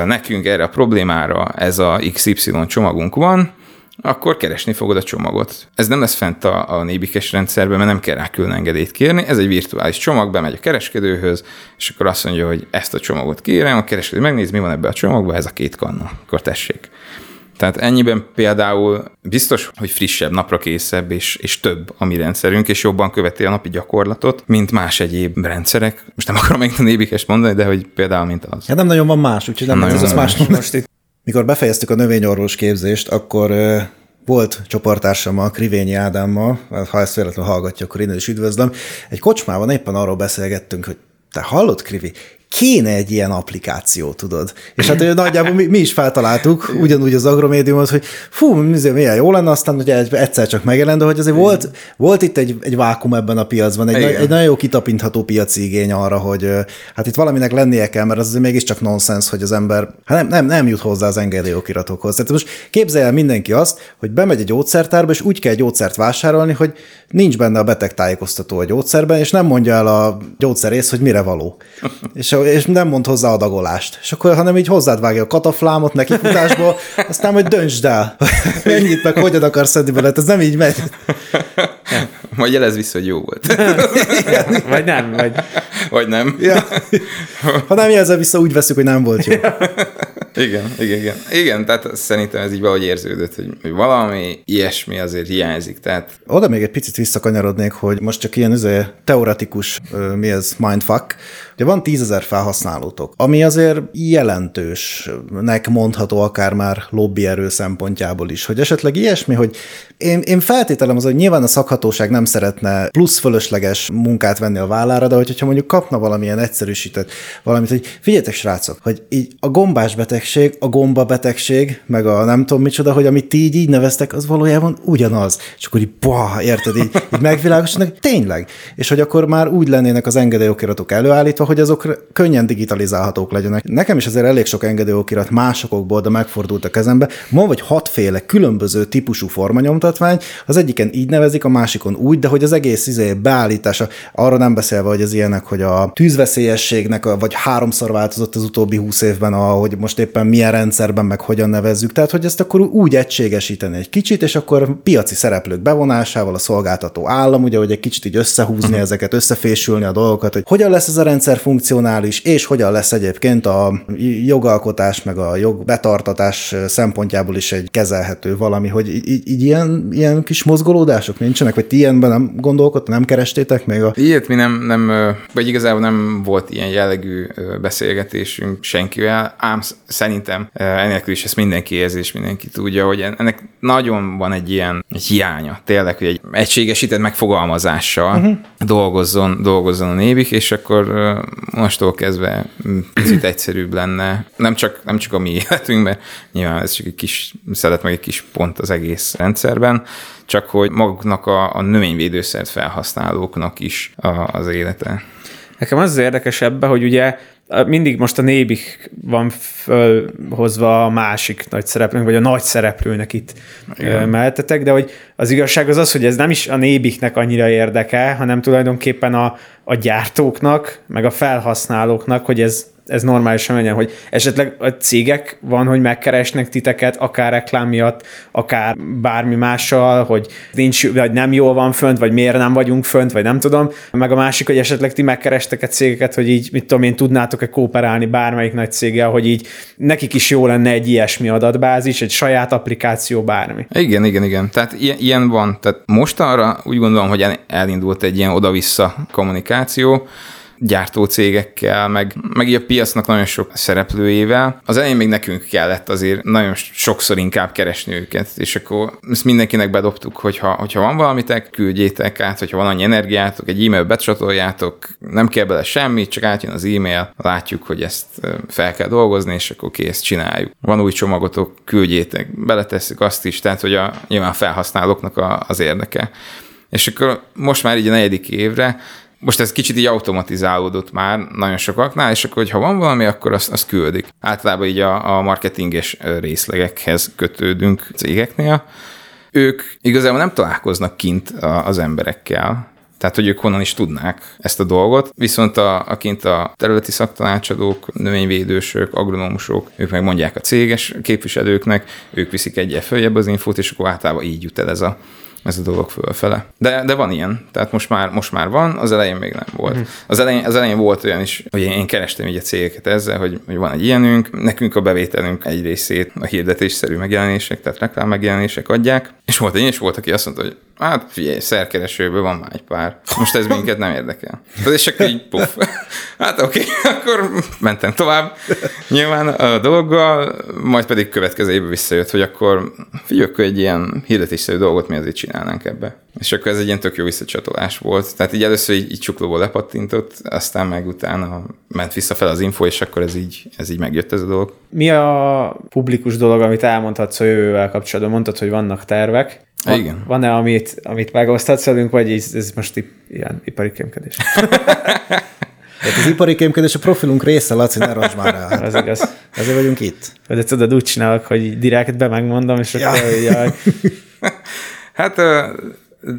nekünk erre a problémára ez a XY csomagunk van, akkor keresni fogod a csomagot. Ez nem lesz fent a, a nébikes rendszerben, mert nem kell rá külön engedélyt kérni. Ez egy virtuális csomag, bemegy a kereskedőhöz, és akkor azt mondja, hogy ezt a csomagot kérem, a kereskedő megnéz, mi van ebben a csomagban, ez a két kanna. Akkor tessék. Tehát ennyiben például biztos, hogy frissebb, napra készebb és, és több a mi rendszerünk, és jobban követi a napi gyakorlatot, mint más egyéb rendszerek. Most nem akarom még a nébikest mondani, de hogy például, mint az. Hát nem nagyon van más, úgyhogy nem, Nem ez az más. van Most itt. Mikor befejeztük a növényorvos képzést, akkor volt csoporttársammal, Krivényi Ádámmal, ha ezt véletlenül hallgatja, akkor innen is üdvözlöm. Egy kocsmában éppen arról beszélgettünk, hogy te hallod, Krivi, kéne egy ilyen applikáció, tudod. És hát nagyjából mi, mi is feltaláltuk, ugyanúgy az agromédiumot, hogy fú, mi- milyen jó lenne, aztán ugye egy- egyszer csak megjelent, de hogy azért volt, volt itt egy, egy vákum ebben a piacban, egy, Igen. egy nagyon jó kitapintható piaci igény arra, hogy hát itt valaminek lennie kell, mert az azért mégiscsak nonsens, hogy az ember hát nem, nem, nem jut hozzá az engedélyokiratokhoz. Tehát most képzelje el mindenki azt, hogy bemegy egy gyógyszertárba, és úgy kell egy gyógyszert vásárolni, hogy nincs benne a betegtájékoztató a gyógyszerben, és nem mondja el a gyógyszerész, hogy mire való. és, és nem mond hozzá adagolást. És akkor, hanem így hozzád vágja a kataflámot nekifutásból, aztán majd döntsd el, mennyit meg hogyan akarsz szedni belőle. Ez nem így megy. Majd jelez vissza, hogy jó volt. Vagy nem, vagy Vagy nem. Ja. Ha nem jelzel vissza, úgy veszük, hogy nem volt jó. Igen, igen, igen. Igen, tehát szerintem ez így valahogy érződött, hogy, hogy valami ilyesmi azért hiányzik. Tehát Oda még egy picit visszakanyarodnék, hogy most csak ilyen üzé, teoretikus, mi ez, mindfuck. Ugye van tízezer felhasználótok, ami azért jelentősnek mondható akár már lobbyerő szempontjából is, hogy esetleg ilyesmi, hogy én, én feltételem az, hogy nyilván a szakhatóság nem szeretne plusz fölösleges munkát venni a vállára, de hogyha mondjuk kapna valamilyen egyszerűsített valamit, hogy figyeljetek srácok, hogy így a gombás betegség, a gomba betegség, meg a nem tudom micsoda, hogy amit ti így, így neveztek, az valójában ugyanaz. És akkor így, bah, érted, így, így megvilágosodnak, tényleg. És hogy akkor már úgy lennének az engedélyokiratok előállítva, hogy azok könnyen digitalizálhatók legyenek. Nekem is azért elég sok engedélyokirat másokból, de megfordult a kezembe. Van vagy hatféle különböző típusú formanyomtatvány, az egyiken így nevezik, a másikon úgy, de hogy az egész izé beállítása, arra nem beszélve, hogy az ilyenek, hogy a tűzveszélyességnek, vagy háromszor változott az utóbbi húsz évben, hogy most éppen milyen rendszerben, meg hogyan nevezzük. Tehát, hogy ezt akkor úgy egységesíteni egy kicsit, és akkor piaci szereplők bevonásával a szolgáltató állam, ugye, hogy egy kicsit így összehúzni uh-huh. ezeket, összefésülni a dolgokat, hogy hogyan lesz ez a rendszer funkcionális, és hogyan lesz egyébként a jogalkotás, meg a jogbetartatás szempontjából is egy kezelhető valami, hogy így, így ilyen, ilyen kis mozgolódások nincsenek, vagy ti ilyenben nem gondolkodtak, nem kerestétek még a... Ilyet mi nem, nem, vagy igazából nem volt ilyen jellegű beszélgetésünk senkivel, ám szerintem enélkül is ezt mindenki érzi, és mindenki tudja, hogy ennek nagyon van egy ilyen egy hiánya, tényleg, hogy egy egységesített megfogalmazással uh-huh. dolgozzon, dolgozzon a névik, és akkor mostól kezdve picit egyszerűbb lenne, nem csak, nem csak a mi életünkben, nyilván ez csak egy kis szelet, meg egy kis pont az egész rendszerben, csak hogy maguknak a, a növényvédőszert felhasználóknak is a, az élete. Nekem az az érdekes ebben, hogy ugye mindig most a nébik van fölhozva a másik nagy szereplőnek, vagy a nagy szereplőnek itt Igen. mellettetek, de hogy az igazság az az, hogy ez nem is a nébiknek annyira érdeke, hanem tulajdonképpen a, a gyártóknak, meg a felhasználóknak, hogy ez ez normálisan legyen, hogy esetleg a cégek van, hogy megkeresnek titeket, akár reklám miatt, akár bármi mással, hogy nincs, vagy nem jól van fönt, vagy miért nem vagyunk fönt, vagy nem tudom. Meg a másik, hogy esetleg ti megkerestek egy cégeket, hogy így, mit tudom én, tudnátok-e kooperálni bármelyik nagy céggel, hogy így nekik is jó lenne egy ilyesmi adatbázis, egy saját applikáció, bármi. Igen, igen, igen. Tehát ilyen, ilyen van. Tehát mostanra úgy gondolom, hogy elindult egy ilyen oda-vissza kommunikáció, gyártócégekkel, meg, meg így a piacnak nagyon sok szereplőjével. Az elején még nekünk kellett azért nagyon sokszor inkább keresni őket, és akkor ezt mindenkinek bedobtuk, hogyha, hogyha van valamitek, küldjétek át, hogyha van annyi energiátok, egy e-mail becsatoljátok, nem kell bele semmit, csak átjön az e-mail, látjuk, hogy ezt fel kell dolgozni, és akkor kész, csináljuk. Van új csomagotok, küldjétek, beletesszük azt is, tehát hogy a nyilván felhasználóknak a, az érdeke. És akkor most már így a negyedik évre most ez kicsit így automatizálódott már nagyon sokaknál, és akkor, hogyha van valami, akkor azt, azt küldik. Általában így a, a marketinges részlegekhez kötődünk cégeknél. Ők igazából nem találkoznak kint az emberekkel, tehát hogy ők honnan is tudnák ezt a dolgot, viszont a, a kint a területi szaktanácsadók, növényvédősök, agronómusok, ők meg mondják a céges képviselőknek, ők viszik egyel följebb az infót, és akkor általában így jut el ez a, ez a dolog fölfele. De, de van ilyen, tehát most már, most már van, az elején még nem volt. Uh-huh. Az, elején, az elején volt olyan is, hogy én kerestem így a cégeket ezzel, hogy, hogy van egy ilyenünk, nekünk a bevételünk egy részét a hirdetésszerű megjelenések, tehát reklám megjelenések adják, és volt egy, és volt, aki azt mondta, hogy hát figyelj, szerkeresőből van már egy pár. Most ez minket nem érdekel. Tehát és akkor így puff. Hát oké, akkor mentem tovább. Nyilván a dologgal, majd pedig következő évben visszajött, hogy akkor figyelj, akkor egy ilyen hirdetésszerű dolgot mi azért csinálnánk ebbe. És akkor ez egy ilyen tök jó visszacsatolás volt. Tehát így először így, így csuklóból lepattintott, aztán meg utána ment visszafel az info, és akkor ez így, ez így megjött ez a dolog. Mi a publikus dolog, amit elmondhatsz a jövővel kapcsolatban? Mondtad, hogy vannak tervek. Van, Igen. Van-e, amit, amit megosztatsz velünk, vagy ez, ez most ilyen ipari kémkedés? Tehát az ipari kémkedés a profilunk része, Laci, ne már rá. Ez igaz. Ezért vagyunk itt. De tudod, úgy csinálok, hogy direkt be megmondom, és ja. akkor jaj. hát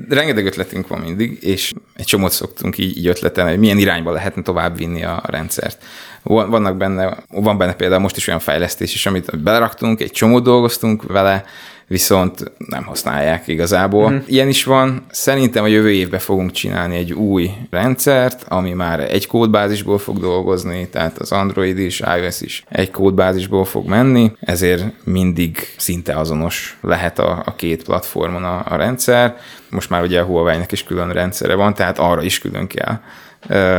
rengeteg ötletünk van mindig, és egy csomót szoktunk így, így ötletelni, hogy milyen irányba lehetne tovább vinni a rendszert. Vannak benne, van benne például most is olyan fejlesztés is, amit beleraktunk, egy csomót dolgoztunk vele, viszont nem használják igazából. Mm. Ilyen is van. Szerintem a jövő évben fogunk csinálni egy új rendszert, ami már egy kódbázisból fog dolgozni, tehát az Android is, iOS is egy kódbázisból fog menni, ezért mindig szinte azonos lehet a, a két platformon a, a rendszer. Most már ugye a Huawei-nek is külön rendszere van, tehát arra is külön kell.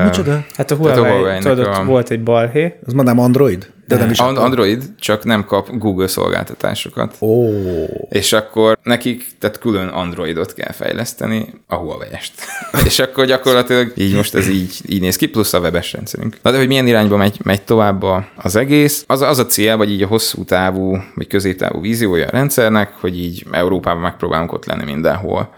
Micsoda? Hát a Huawei, a Huawei tudod, a... volt egy balhé. Az már nem Android? De nem is Android csak nem kap Google szolgáltatásokat. Ó. Oh. És akkor nekik, tehát külön Androidot kell fejleszteni, a Huawei-est. és akkor gyakorlatilag így most ez így, így néz ki, plusz a webes rendszerünk. Na de hogy milyen irányba megy, megy tovább az egész, az, az a cél, vagy így a hosszú távú, vagy középtávú víziója a rendszernek, hogy így Európában megpróbálunk ott lenni mindenhol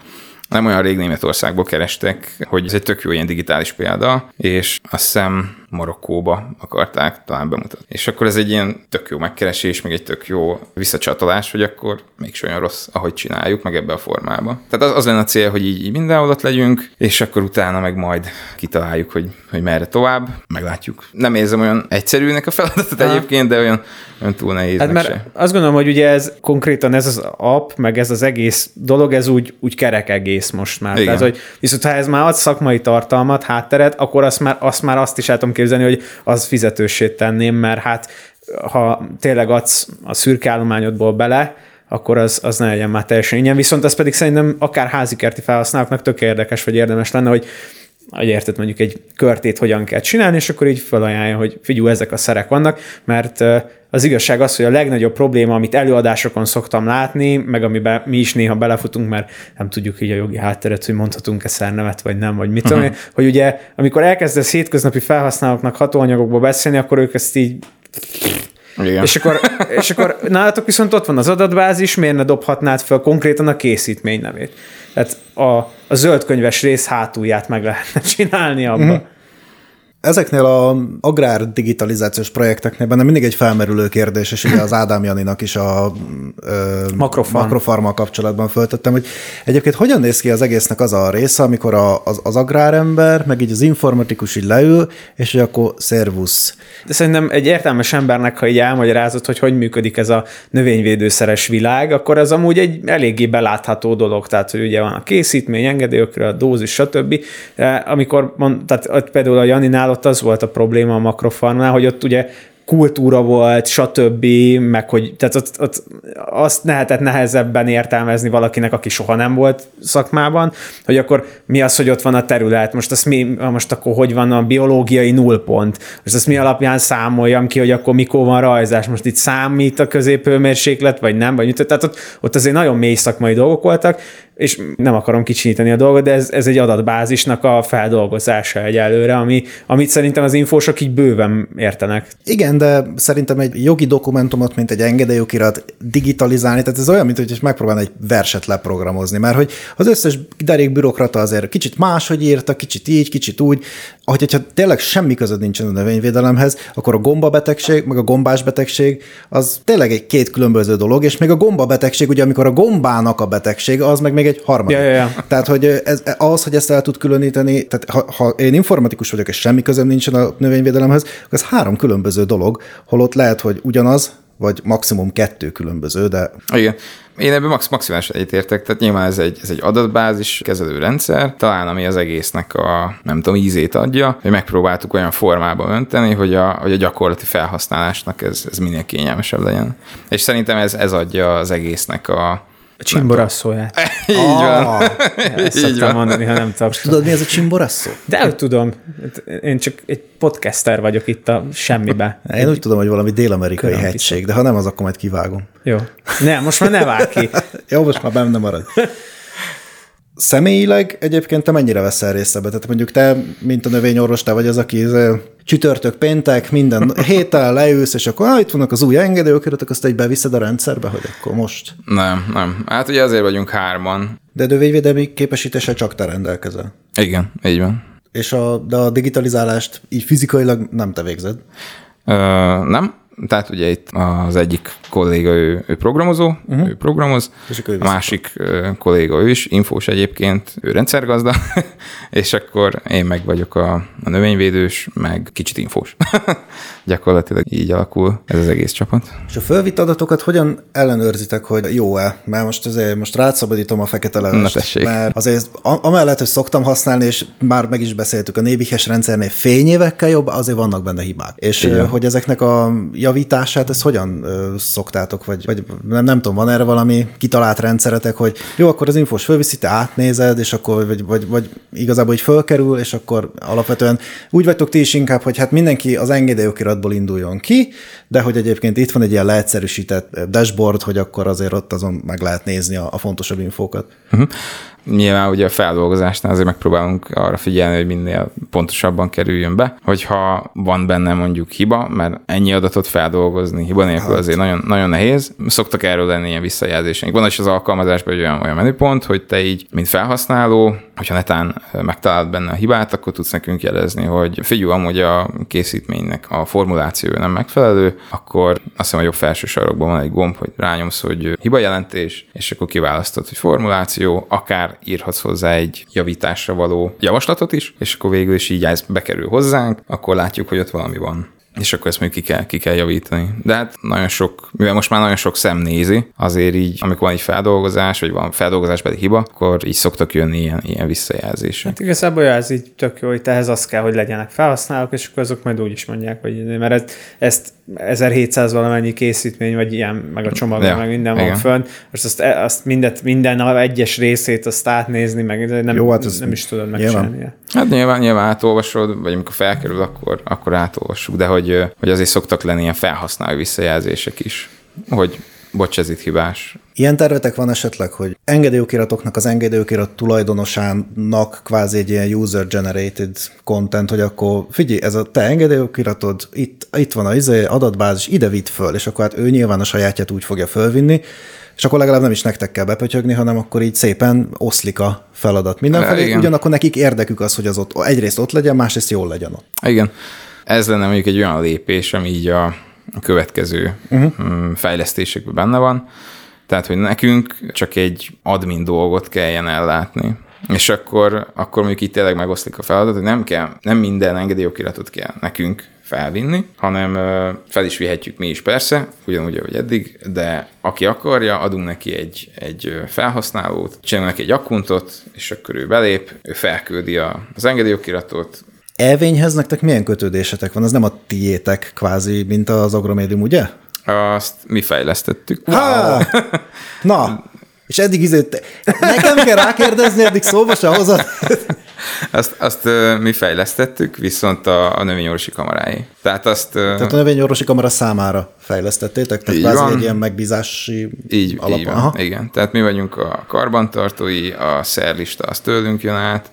nem olyan rég Németországból kerestek, hogy ez egy tök jó ilyen digitális példa, és azt hiszem Marokkóba akarták talán bemutatni. És akkor ez egy ilyen tök jó megkeresés, meg egy tök jó visszacsatolás, hogy akkor még olyan rossz, ahogy csináljuk, meg ebbe a formába. Tehát az, az lenne a cél, hogy így, így mindenhol ott legyünk, és akkor utána meg majd kitaláljuk, hogy, hogy merre tovább, meglátjuk. Nem érzem olyan egyszerűnek a feladatot ha. egyébként, de olyan, olyan túl nehéz. Hát mert se. azt gondolom, hogy ugye ez konkrétan ez az app, meg ez az egész dolog, ez úgy, úgy kerek egész most már. Igen. Tehát, hogy viszont ha ez már ad szakmai tartalmat, hátteret, akkor azt már azt, már azt is el tudom képzelni, hogy az fizetősé tenném, mert hát ha tényleg adsz a szürke állományodból bele, akkor az, az ne legyen már teljesen ingyen. Viszont az pedig szerintem akár házikerti felhasználóknak tök érdekes, vagy érdemes lenne, hogy hogy érted mondjuk egy körtét hogyan kell csinálni, és akkor így felajánlja, hogy figyú, ezek a szerek vannak, mert az igazság az, hogy a legnagyobb probléma, amit előadásokon szoktam látni, meg amiben mi is néha belefutunk, mert nem tudjuk így a jogi hátteret, hogy mondhatunk-e szernevet, vagy nem, vagy mit uh-huh. tudom, hogy ugye amikor elkezdesz hétköznapi felhasználóknak hatóanyagokból beszélni, akkor ők ezt így igen. És akkor, és akkor nálatok viszont ott van az adatbázis, miért ne dobhatnád fel konkrétan a készítmény nevét. Tehát a, a zöldkönyves rész hátulját meg lehetne csinálni abba. Mm-hmm. Ezeknél a agrár digitalizációs projekteknél benne mindig egy felmerülő kérdés, és ugye az Ádám Janinak is a ö, Makrofarm. makrofarmal kapcsolatban föltettem, hogy egyébként hogyan néz ki az egésznek az a része, amikor a, az, az agrárember, meg így az informatikus így leül, és hogy akkor szervusz. De szerintem egy értelmes embernek, ha így elmagyarázott, hogy hogy működik ez a növényvédőszeres világ, akkor ez amúgy egy eléggé belátható dolog, tehát hogy ugye van a készítmény, engedélyokra, a dózis, stb. De amikor, mond, tehát például a Janinál ott az volt a probléma a makrofarmnál, hogy ott ugye kultúra volt, stb., meg hogy tehát ott, ott azt lehetett nehezebben értelmezni valakinek, aki soha nem volt szakmában, hogy akkor mi az, hogy ott van a terület, most azt mi, most akkor hogy van a biológiai nullpont, most azt mi alapján számoljam ki, hogy akkor mikor van rajzás, most itt számít a középhőmérséklet, vagy nem, vagy mit, tehát ott, ott azért nagyon mély szakmai dolgok voltak, és nem akarom kicsinyíteni a dolgot, de ez, ez egy adatbázisnak a feldolgozása egyelőre, ami, amit szerintem az infósok így bőven értenek. Igen, de szerintem egy jogi dokumentumot, mint egy engedélyokirat digitalizálni, tehát ez olyan, mint hogy megpróbálni egy verset leprogramozni, mert hogy az összes derék bürokrata azért kicsit máshogy írta, kicsit így, kicsit úgy, ahogy, hogyha tényleg semmi között nincsen a növényvédelemhez, akkor a gombabetegség, meg a gombás betegség, az tényleg egy két különböző dolog, és még a gombabetegség, ugye amikor a gombának a betegség, az meg még egy harmadik. Ja, ja, ja. Tehát, hogy ez, ahhoz, hogy ezt el tud különíteni, tehát ha, ha én informatikus vagyok, és semmi közöm nincsen a növényvédelemhez, akkor ez három különböző dolog, holott lehet, hogy ugyanaz, vagy maximum kettő különböző, de... Igen. Én ebben max maximálisan egyetértek, tehát nyilván ez egy, ez egy adatbázis kezelő rendszer, talán ami az egésznek a, nem tudom, ízét adja, hogy megpróbáltuk olyan formában önteni, hogy a, hogy a gyakorlati felhasználásnak ez, ez minél kényelmesebb legyen. És szerintem ez, ez adja az egésznek a csimborasszóját. Így van. Ah, ezt Így van. mondani, ha nem tudok. Tudod, mi ez a csimborasszó? De hogy tudom. Én csak egy podcaster vagyok itt a semmibe. Én úgy tudom, hogy valami dél-amerikai hegység, de ha nem, az akkor majd kivágom. Jó. Nem, most már ne vág ki. Jó, most már benne marad. Személyileg egyébként te mennyire veszel részt ebbe? Tehát mondjuk te, mint a növényorvos, te vagy az, aki csütörtök, péntek, minden héten leülsz, és akkor ah, itt vannak az új engedélyokiratok, azt egy beviszed a rendszerbe, hogy akkor most. Nem, nem. Hát ugye azért vagyunk hárman. De növényvédelmi képesítése csak te rendelkezel. Igen, így van. És a, de a digitalizálást így fizikailag nem te végzed? Ö, nem, tehát ugye itt az egyik kolléga, ő, ő programozó, uh-huh. ő programoz, és a másik kolléga ő is, infós egyébként, ő rendszergazda, és akkor én meg vagyok a, a növényvédős, meg kicsit infós. Gyakorlatilag így alakul ez az egész csapat. És a fölvitt adatokat hogyan ellenőrzitek, hogy jó-e? Mert most azért most rátszabadítom a fekete levest, mert azért amellett, hogy szoktam használni, és már meg is beszéltük, a névihes rendszernél fényévekkel jobb, azért vannak benne hibák. És Igen. hogy ezeknek a javítását, ezt hogyan szoktátok, vagy, vagy nem, nem tudom, van erre valami kitalált rendszeretek, hogy jó, akkor az infós fölviszi, te átnézed, és akkor, vagy, vagy, vagy igazából így fölkerül, és akkor alapvetően úgy vagytok ti is inkább, hogy hát mindenki az engedélyokiratból induljon ki, de hogy egyébként itt van egy ilyen leegyszerűsített dashboard, hogy akkor azért ott azon meg lehet nézni a, a fontosabb infókat. Uh-huh. Nyilván ugye a feldolgozásnál azért megpróbálunk arra figyelni, hogy minél pontosabban kerüljön be, hogyha van benne mondjuk hiba, mert ennyi adatot feldolgozni hiba nélkül azért nagyon, nagyon nehéz. Szoktak erről lenni ilyen visszajelzéseink. Van is az alkalmazásban egy olyan, olyan menüpont, hogy te így, mint felhasználó, hogyha netán megtalálod benne a hibát, akkor tudsz nekünk jelezni, hogy figyelj, amúgy a készítménynek a formulációja nem megfelelő, akkor azt hiszem a jobb felső sarokban van egy gomb, hogy rányomsz, hogy hiba jelentés, és akkor kiválasztod, hogy formuláció, akár írhatsz hozzá egy javításra való javaslatot is, és akkor végül is így ez bekerül hozzánk, akkor látjuk, hogy ott valami van és akkor ezt még ki kell, ki kell javítani. De hát nagyon sok, mivel most már nagyon sok szem nézi, azért így, amikor van egy feldolgozás, vagy van feldolgozásbeli hiba, akkor így szoktak jönni ilyen, ilyen visszajelzések. Hát igazából ez így tök jó, hogy ehhez az kell, hogy legyenek felhasználók, és akkor azok majd úgy is mondják, hogy mert ez, ezt 1700 valamennyi készítmény, vagy ilyen, meg a csomag, ja, meg minden igen. van fönn, most azt, azt mindet, minden egyes részét azt átnézni, meg nem, Jó, hát nem is tudod megcsinálni. Hát nyilván, nyilván átolvasod, vagy amikor felkerül, akkor, akkor átolvassuk, de hogy, hogy azért szoktak lenni ilyen felhasználó visszajelzések is, hogy bocs, ez itt hibás. Ilyen tervetek van esetleg, hogy engedélyokiratoknak az engedélyokirat tulajdonosának kvázi egy ilyen user-generated content, hogy akkor figyelj, ez a te engedélyokiratod, itt, itt van a izé, adatbázis, ide vitt föl, és akkor hát ő nyilván a sajátját úgy fogja fölvinni, és akkor legalább nem is nektek kell bepötyögni, hanem akkor így szépen oszlik a feladat mindenfelé. Igen. Ugyanakkor nekik érdekük az, hogy az ott egyrészt ott legyen, másrészt jól legyen ott. Igen. Ez lenne mondjuk egy olyan lépés, ami így a következő uh-huh. fejlesztésekben benne van. Tehát, hogy nekünk csak egy admin dolgot kelljen ellátni. És akkor, akkor mondjuk itt tényleg megoszlik a feladat, hogy nem kell, nem minden engedélyokiratot kell nekünk felvinni, hanem fel is vihetjük mi is persze, ugyanúgy, ahogy eddig, de aki akarja, adunk neki egy, egy felhasználót, csinálunk neki egy akkuntot, és akkor ő belép, ő felküldi az engedélyokiratot, Elvényhez nektek milyen kötődésetek van? Az nem a tiétek kvázi, mint az agromédium, ugye? Azt mi fejlesztettük. Wow. Na, és eddig izé, nekem kell rákérdezni, eddig szóba se hozat. Azt, azt mi fejlesztettük, viszont a, a növényorvosi kamarái. Tehát azt... Tehát a növényorvosi kamara számára fejlesztettétek? Tehát van. egy ilyen megbízási így, alap. Így van, Aha. igen. Tehát mi vagyunk a karbantartói, a szerlista az tőlünk jön át,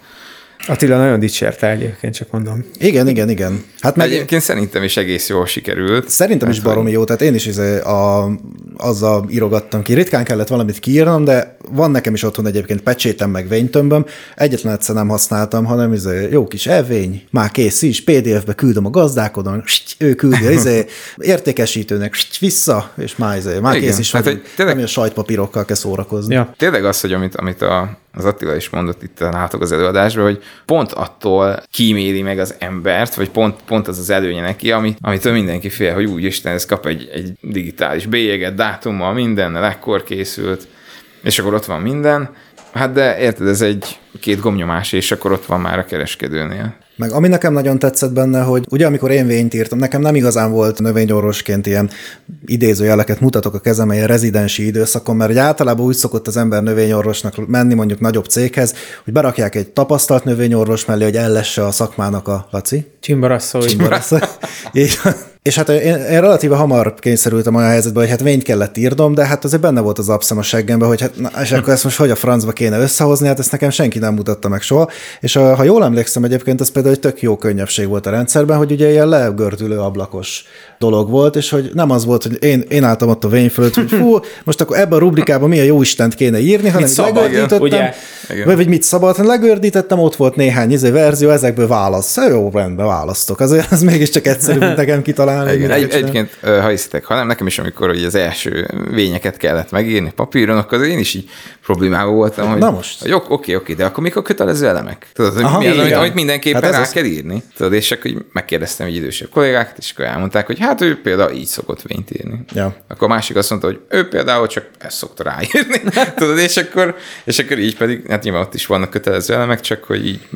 Attila nagyon dicsérte egyébként, csak mondom. Igen, igen, igen. Hát meg... Egyébként szerintem is egész jól sikerült. Szerintem is baromi jó, tehát én is izé a, azzal írogattam ki. Ritkán kellett valamit kiírnom, de van nekem is otthon egyébként pecsétem meg vénytömböm. Egyetlen egyszer nem használtam, hanem izé, jó kis elvény, már kész is, PDF-be küldöm a gazdálkodon, ő küldi izé, értékesítőnek vissza, és már, izé, már Igen, kész is, hát, hogy tényleg... nem a sajtpapírokkal kell szórakozni. Ja. Tényleg az, hogy amit, amit a, az Attila is mondott itt látok az előadásban, hogy pont attól kíméli meg az embert, vagy pont, pont az az előnye neki, ami, amitől mindenki fél, hogy úgy Isten, ez kap egy, egy digitális bélyeget, dátummal, mindennel, ekkor készült, és akkor ott van minden. Hát de érted, ez egy két gomnyomás, és akkor ott van már a kereskedőnél. Meg ami nekem nagyon tetszett benne, hogy ugye amikor én vényt írtam, nekem nem igazán volt növényorvosként ilyen idézőjeleket mutatok a kezem, ilyen rezidensi időszakon, mert hogy általában úgy szokott az ember növényorvosnak menni mondjuk nagyobb céghez, hogy berakják egy tapasztalt növényorvos mellé, hogy ellesse a szakmának a Laci. Csimbarasszó. Csimbarasszó. És hát én, én relatíve hamar kényszerültem olyan helyzetbe, hogy hát vényt kellett írnom, de hát azért benne volt az abszem a seggembe, hogy hát, na, és akkor ezt most hogy a francba kéne összehozni, hát ezt nekem senki nem mutatta meg soha. És a, ha jól emlékszem egyébként, az például egy tök jó könnyebbség volt a rendszerben, hogy ugye ilyen legördülő ablakos dolog volt, és hogy nem az volt, hogy én, én álltam ott a vény fölött, hogy fú, most akkor ebben a rubrikában milyen jó Istent kéne írni, hanem legördítettem, ugye? vagy, vagy mit szabad, hanem legördítettem, ott volt néhány izé verzió, ezekből válasz. Jó, rendben, választok. Azért az mégiscsak egyszerű, mint nekem kitalálni. Igen, egy, egyébként, ha hiszitek, ha nem, nekem is, amikor hogy az első vényeket kellett megírni papíron, akkor én is így problémával voltam, hogy, Na most. hogy oké, oké, oké, de akkor mikor kötelező elemek? Tudod, hogy Aha, mi az, amit, amit mindenképpen hát rá az... kell írni? Tudod, és akkor megkérdeztem egy idősebb kollégákat, és akkor elmondták, hogy hát ő például így szokott vényt írni. Ja. Akkor a másik azt mondta, hogy ő például csak ezt szokta ráírni. Tudod, és akkor, és akkor így pedig, hát nyilván ott is vannak kötelező elemek, csak hogy így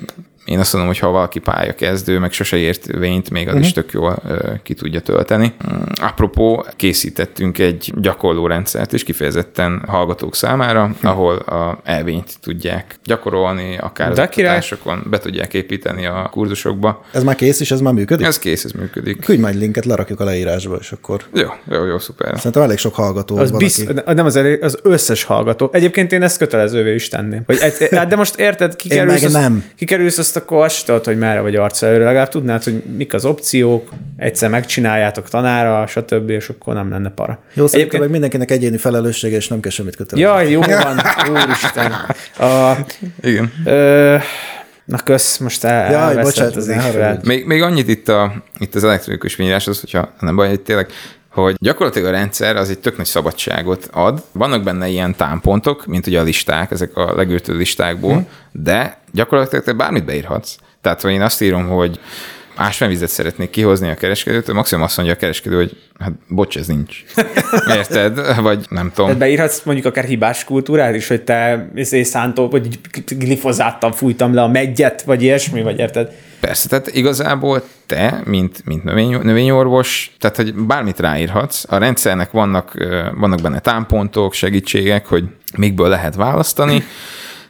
én azt mondom, hogy ha valaki pályakezdő, meg sose ért vényt, még az uh-huh. is tök jól ö, ki tudja tölteni. Mm, Apropó, készítettünk egy gyakorló rendszert is kifejezetten hallgatók számára, uh-huh. ahol a elvényt tudják gyakorolni, akár De az oktatásokon, be tudják építeni a kurzusokba. Ez már kész, és ez már működik? Ez kész, ez működik. Küldj majd linket, lerakjuk a leírásba, és akkor Jó, jó, jó, szuper. szerintem elég sok hallgató Az van, bizt, aki... nem az, elég, az összes hallgató. Egyébként én ezt kötelezővé is tenném. Hogy egy, hát de most érted, kikerülsz, meg azt, nem. kikerülsz azt, akkor azt tudod, hogy merre vagy arca előre. Legalább tudnád, hogy mik az opciók, egyszer megcsináljátok tanára, stb., és akkor nem lenne para. Jó, szerintem meg mindenkinek egyéni felelőssége, és nem kell semmit kötelezni. Jaj, jó van, úristen. A, Igen. ö, na kösz, most el, Jaj, bocsánat, az ne. Még, még annyit itt, a, itt az elektronikus az, hogyha nem baj, hogy tényleg, hogy gyakorlatilag a rendszer az egy tök nagy szabadságot ad. Vannak benne ilyen támpontok, mint ugye a listák, ezek a legőrtő listákból, hmm. de gyakorlatilag te bármit beírhatsz. Tehát, ha én azt írom, hogy ásványvizet szeretnék kihozni a kereskedőtől, maximum azt mondja a kereskedő, hogy hát bocs, ez nincs. Érted? Vagy nem tudom. Tehát beírhatsz mondjuk akár hibás kultúrát is, hogy te izé szántó, vagy glifozáttal fújtam le a meggyet, vagy ilyesmi, vagy érted? Persze, tehát igazából te, mint, mint növény, növényorvos, tehát hogy bármit ráírhatsz, a rendszernek vannak, vannak benne támpontok, segítségek, hogy mikből lehet választani,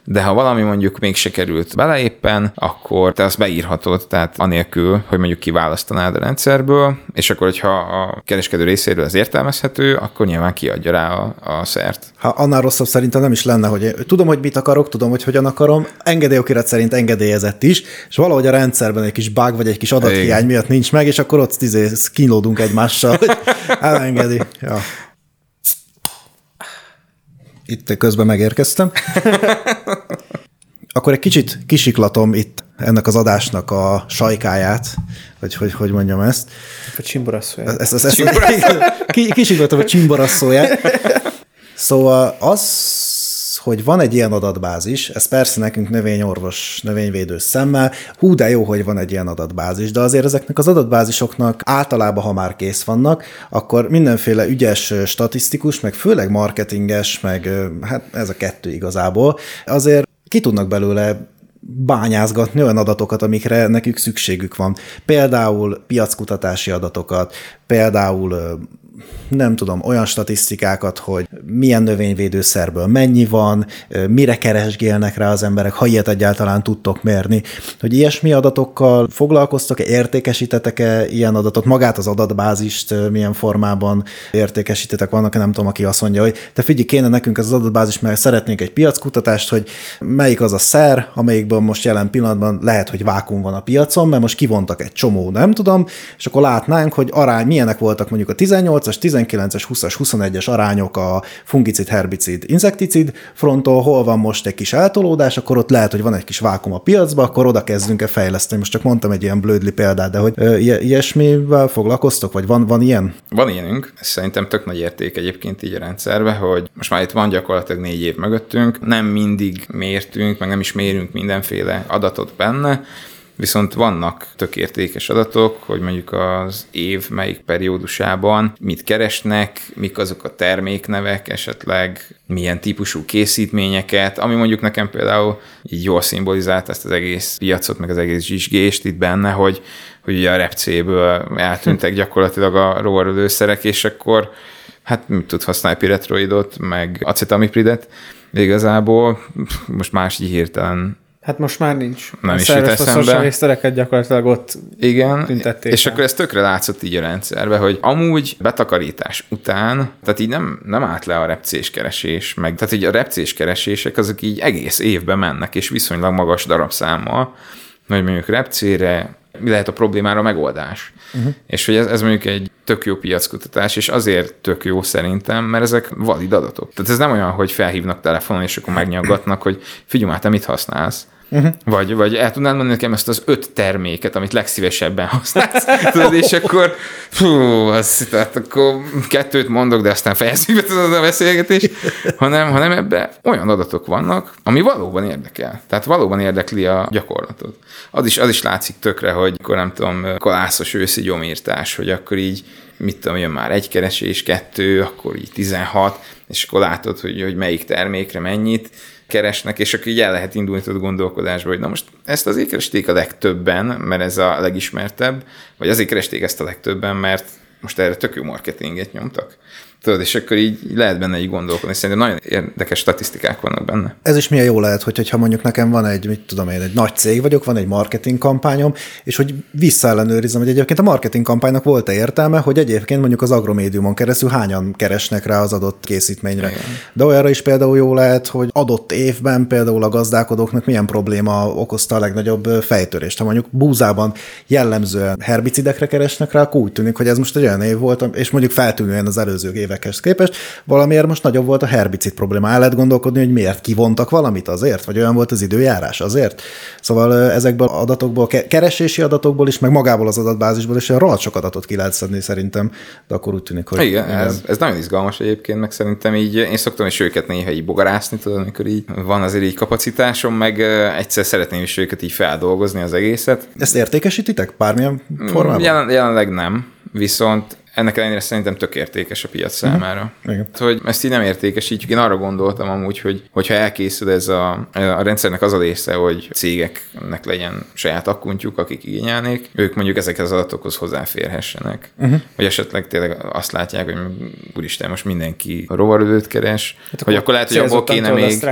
de ha valami mondjuk még se került bele éppen, akkor te azt beírhatod, tehát anélkül, hogy mondjuk kiválasztanád a rendszerből, és akkor, hogyha a kereskedő részéről ez értelmezhető, akkor nyilván kiadja rá a, a szert. Ha annál rosszabb szerintem nem is lenne, hogy tudom, hogy mit akarok, tudom, hogy hogyan akarom, engedélyokirat szerint engedélyezett is, és valahogy a rendszerben egy kis bug vagy egy kis adathiány miatt nincs meg, és akkor ott izé, kínlódunk egymással, hogy elengedi. Ja. Itt közben megérkeztem. Akkor egy kicsit kisiklatom itt ennek az adásnak a sajkáját, vagy hogy, hogy mondjam ezt. A csimborasszója. Ezt, ezt, ezt, ki- kisiklatom a csimbarasszóját. Szóval az, hogy van egy ilyen adatbázis, ez persze nekünk növényorvos, növényvédő szemmel, hú, de jó, hogy van egy ilyen adatbázis, de azért ezeknek az adatbázisoknak általában, ha már kész vannak, akkor mindenféle ügyes statisztikus, meg főleg marketinges, meg hát ez a kettő igazából, azért ki tudnak belőle bányázgatni olyan adatokat, amikre nekük szükségük van. Például piackutatási adatokat, például nem tudom, olyan statisztikákat, hogy milyen növényvédőszerből mennyi van, mire keresgélnek rá az emberek, ha ilyet egyáltalán tudtok mérni, hogy ilyesmi adatokkal foglalkoztok-e, értékesítetek-e ilyen adatot, magát az adatbázist milyen formában értékesítetek, vannak nem tudom, aki azt mondja, hogy te figyelj, kéne nekünk az adatbázis, mert szeretnénk egy piackutatást, hogy melyik az a szer, amelyikből most jelen pillanatban lehet, hogy vákum van a piacon, mert most kivontak egy csomó, nem tudom, és akkor látnánk, hogy arány, milyenek voltak mondjuk a 18-as, 19-es, 20-as, 21-es arányok a fungicid, herbicid, insekticid fronton, hol van most egy kis eltolódás, akkor ott lehet, hogy van egy kis vákum a piacba, akkor oda kezdünk-e fejleszteni. Most csak mondtam egy ilyen blödli példát, de hogy ö, ilyes- ilyesmivel foglalkoztok, vagy van, van ilyen? Van ilyenünk, ez szerintem tök nagy érték egyébként így a rendszerbe, hogy most már itt van gyakorlatilag négy év mögöttünk, nem mindig mértünk, meg nem is mérünk mindenféle adatot benne, Viszont vannak tök értékes adatok, hogy mondjuk az év melyik periódusában mit keresnek, mik azok a terméknevek, esetleg milyen típusú készítményeket, ami mondjuk nekem például így jól szimbolizált ezt az egész piacot, meg az egész zsizsgést itt benne, hogy, hogy ugye a repcéből eltűntek gyakorlatilag a rovarölőszerek, és akkor hát mit tud használni piretroidot, meg acetamipridet, de igazából. Most más így hirtelen Hát most már nincs. Nem a is jut eszembe. foszforos evésztereket gyakorlatilag ott Igen, Tüntették és el. akkor ez tökre látszott így a rendszerbe, hogy amúgy betakarítás után, tehát így nem, nem állt le a repcés keresés, meg tehát így a repcés keresések azok így egész évben mennek, és viszonylag magas darabszámmal, hogy mondjuk repcére mi lehet a problémára a megoldás. Uh-huh. És hogy ez, ez mondjuk egy tök jó piackutatás, és azért tök jó szerintem, mert ezek valid adatok. Tehát ez nem olyan, hogy felhívnak telefonon, és akkor megnyaggatnak, hogy figyelj már, te mit használsz. Uh-huh. Vagy, vagy el tudnád mondani nekem ezt az öt terméket, amit legszívesebben használsz, tudod, és akkor fú, az, tehát akkor kettőt mondok, de aztán fejezzük be tudod a beszélgetést, hanem, hanem ebbe olyan adatok vannak, ami valóban érdekel. Tehát valóban érdekli a gyakorlatot. Az is, az is látszik tökre, hogy akkor nem tudom, kolászos őszi gyomírtás, hogy akkor így mit tudom, jön már egy keresés, kettő, akkor így 16, és akkor látod, hogy, hogy melyik termékre mennyit keresnek, és akkor így el lehet indulni a gondolkodásba, hogy na most ezt azért keresték a legtöbben, mert ez a legismertebb, vagy azért keresték ezt a legtöbben, mert most erre tök jó marketinget nyomtak. Tudod, és akkor így lehet benne így gondolkodni. Szerintem nagyon érdekes statisztikák vannak benne. Ez is milyen jó lehet, hogy, hogyha mondjuk nekem van egy, mit tudom én, egy nagy cég vagyok, van egy marketing kampányom, és hogy visszaellenőrizem, hogy egyébként a marketing kampánynak volt-e értelme, hogy egyébként mondjuk az agromédiumon keresztül hányan keresnek rá az adott készítményre. Igen. De olyanra is például jó lehet, hogy adott évben például a gazdálkodóknak milyen probléma okozta a legnagyobb fejtörést. Ha mondjuk búzában jellemzően herbicidekre keresnek rá, akkor úgy tűnik, hogy ez most egy olyan év volt, és mondjuk feltűnően az előző év évekhez képest, valamiért most nagyobb volt a herbicid probléma. El lehet gondolkodni, hogy miért kivontak valamit azért, vagy olyan volt az időjárás azért. Szóval ezekből adatokból, keresési adatokból is, meg magából az adatbázisból is rohadt sok adatot ki lehet szedni szerintem, de akkor úgy tűnik, hogy... Igen, ez, ez, nagyon izgalmas egyébként, meg szerintem így, én szoktam is őket néha így bogarászni, tudod, amikor így van azért így kapacitásom, meg egyszer szeretném is őket így feldolgozni az egészet. Ezt értékesítitek bármilyen formában? Jelen, jelenleg nem, viszont ennek ellenére szerintem tök értékes a piac uh-huh. számára. Igen. Hogy ezt így nem értékesítjük. Én arra gondoltam amúgy, hogy hogyha elkészül ez a, a rendszernek az a része, hogy cégeknek legyen saját akkuntjuk, akik igényelnék, ők mondjuk ezekhez az adatokhoz hozzáférhessenek. Uh-huh. Vagy esetleg tényleg azt látják, hogy úristen, most mindenki rovarödőt keres, hát hogy akkor lehet, hogy abból kéne még...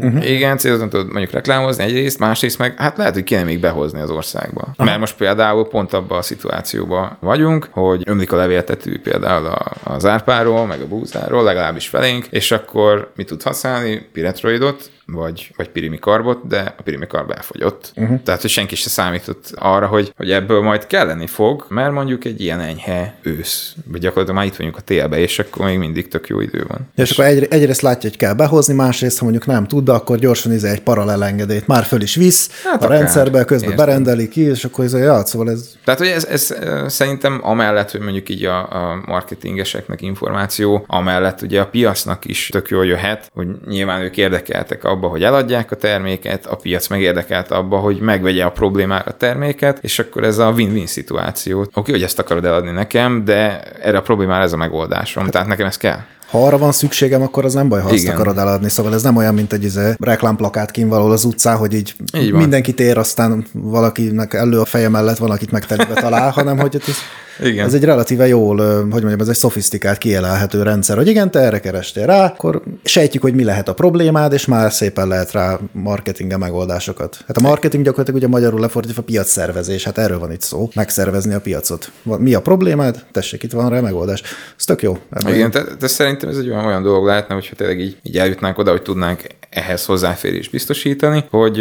Uh-huh. Igen, célzottan tudod mondjuk reklámozni egyrészt, másrészt meg hát lehet, hogy kéne még behozni az országba. Aha. Mert most például pont abban a szituációban vagyunk, hogy ömlik a levél céltetű például a, az árpáról, meg a búzáról, legalábbis felénk, és akkor mi tud használni? Piretroidot, vagy, vagy pirimikarbot, de a pirimikarb elfogyott. Uh-huh. Tehát, hogy senki se számított arra, hogy, hogy ebből majd kelleni fog, mert mondjuk egy ilyen enyhe ősz, vagy gyakorlatilag már itt vagyunk a télbe, és akkor még mindig tök jó idő van. És, és akkor egy, egyrészt látja, hogy kell behozni, másrészt, ha mondjuk nem tud, de akkor gyorsan izé egy paralel engedélyt már föl is visz hát a akár, rendszerbe, közben értem. berendeli ki, és akkor ez izé, ja, szóval ez... Tehát, hogy ez, ez szerintem amellett, hogy mondjuk így a, a marketingeseknek információ, amellett ugye a piacnak is tök jól jöhet, hogy nyilván ők érdekeltek a abba, hogy eladják a terméket, a piac meg érdekelt abba, hogy megvegye a problémára a terméket, és akkor ez a win-win szituáció. Oké, hogy ezt akarod eladni nekem, de erre a problémára ez a megoldásom, hát, tehát nekem ez kell. Ha arra van szükségem, akkor az nem baj, ha Igen. azt akarod eladni. Szóval ez nem olyan, mint egy izé, reklámplakát kín valahol az utcán, hogy így, így mindenki tér, aztán valakinek elő a feje mellett valakit megtelibe talál, hanem hogy ez igen. Ez egy relatíve jól, hogy mondjam, ez egy szofisztikált, kielelhető rendszer, hogy igen, te erre kerestél rá, akkor sejtjük, hogy mi lehet a problémád, és már szépen lehet rá marketinge megoldásokat. Hát a marketing gyakorlatilag ugye magyarul lefordítva a piacszervezés, hát erről van itt szó, megszervezni a piacot. Mi a problémád? Tessék, itt van rá megoldás. Ez tök jó. Igen, de, de, szerintem ez egy olyan, olyan dolog lehetne, hogyha tényleg így, így eljutnánk oda, hogy tudnánk ehhez hozzáférés biztosítani, hogy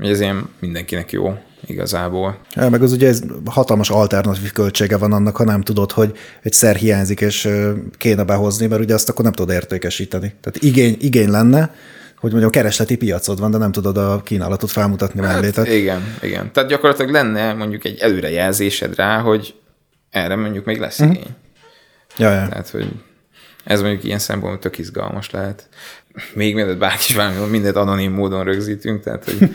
ez ilyen mindenkinek jó igazából. Ja, meg az ugye ez hatalmas alternatív költsége van annak, ha nem tudod, hogy egy szer hiányzik, és kéne behozni, mert ugye azt akkor nem tudod értékesíteni. Tehát igény, igény lenne, hogy mondjam, keresleti piacod van, de nem tudod a kínálatot felmutatni hát, mellé. Tehát... Igen, igen. Tehát gyakorlatilag lenne mondjuk egy előrejelzésed rá, hogy erre mondjuk még lesz uh-huh. igény. Ja, ja. Tehát, hogy ez mondjuk ilyen szempontból tök izgalmas lehet. Még mielőtt bárki is valami, mindent anonim módon rögzítünk, tehát hogy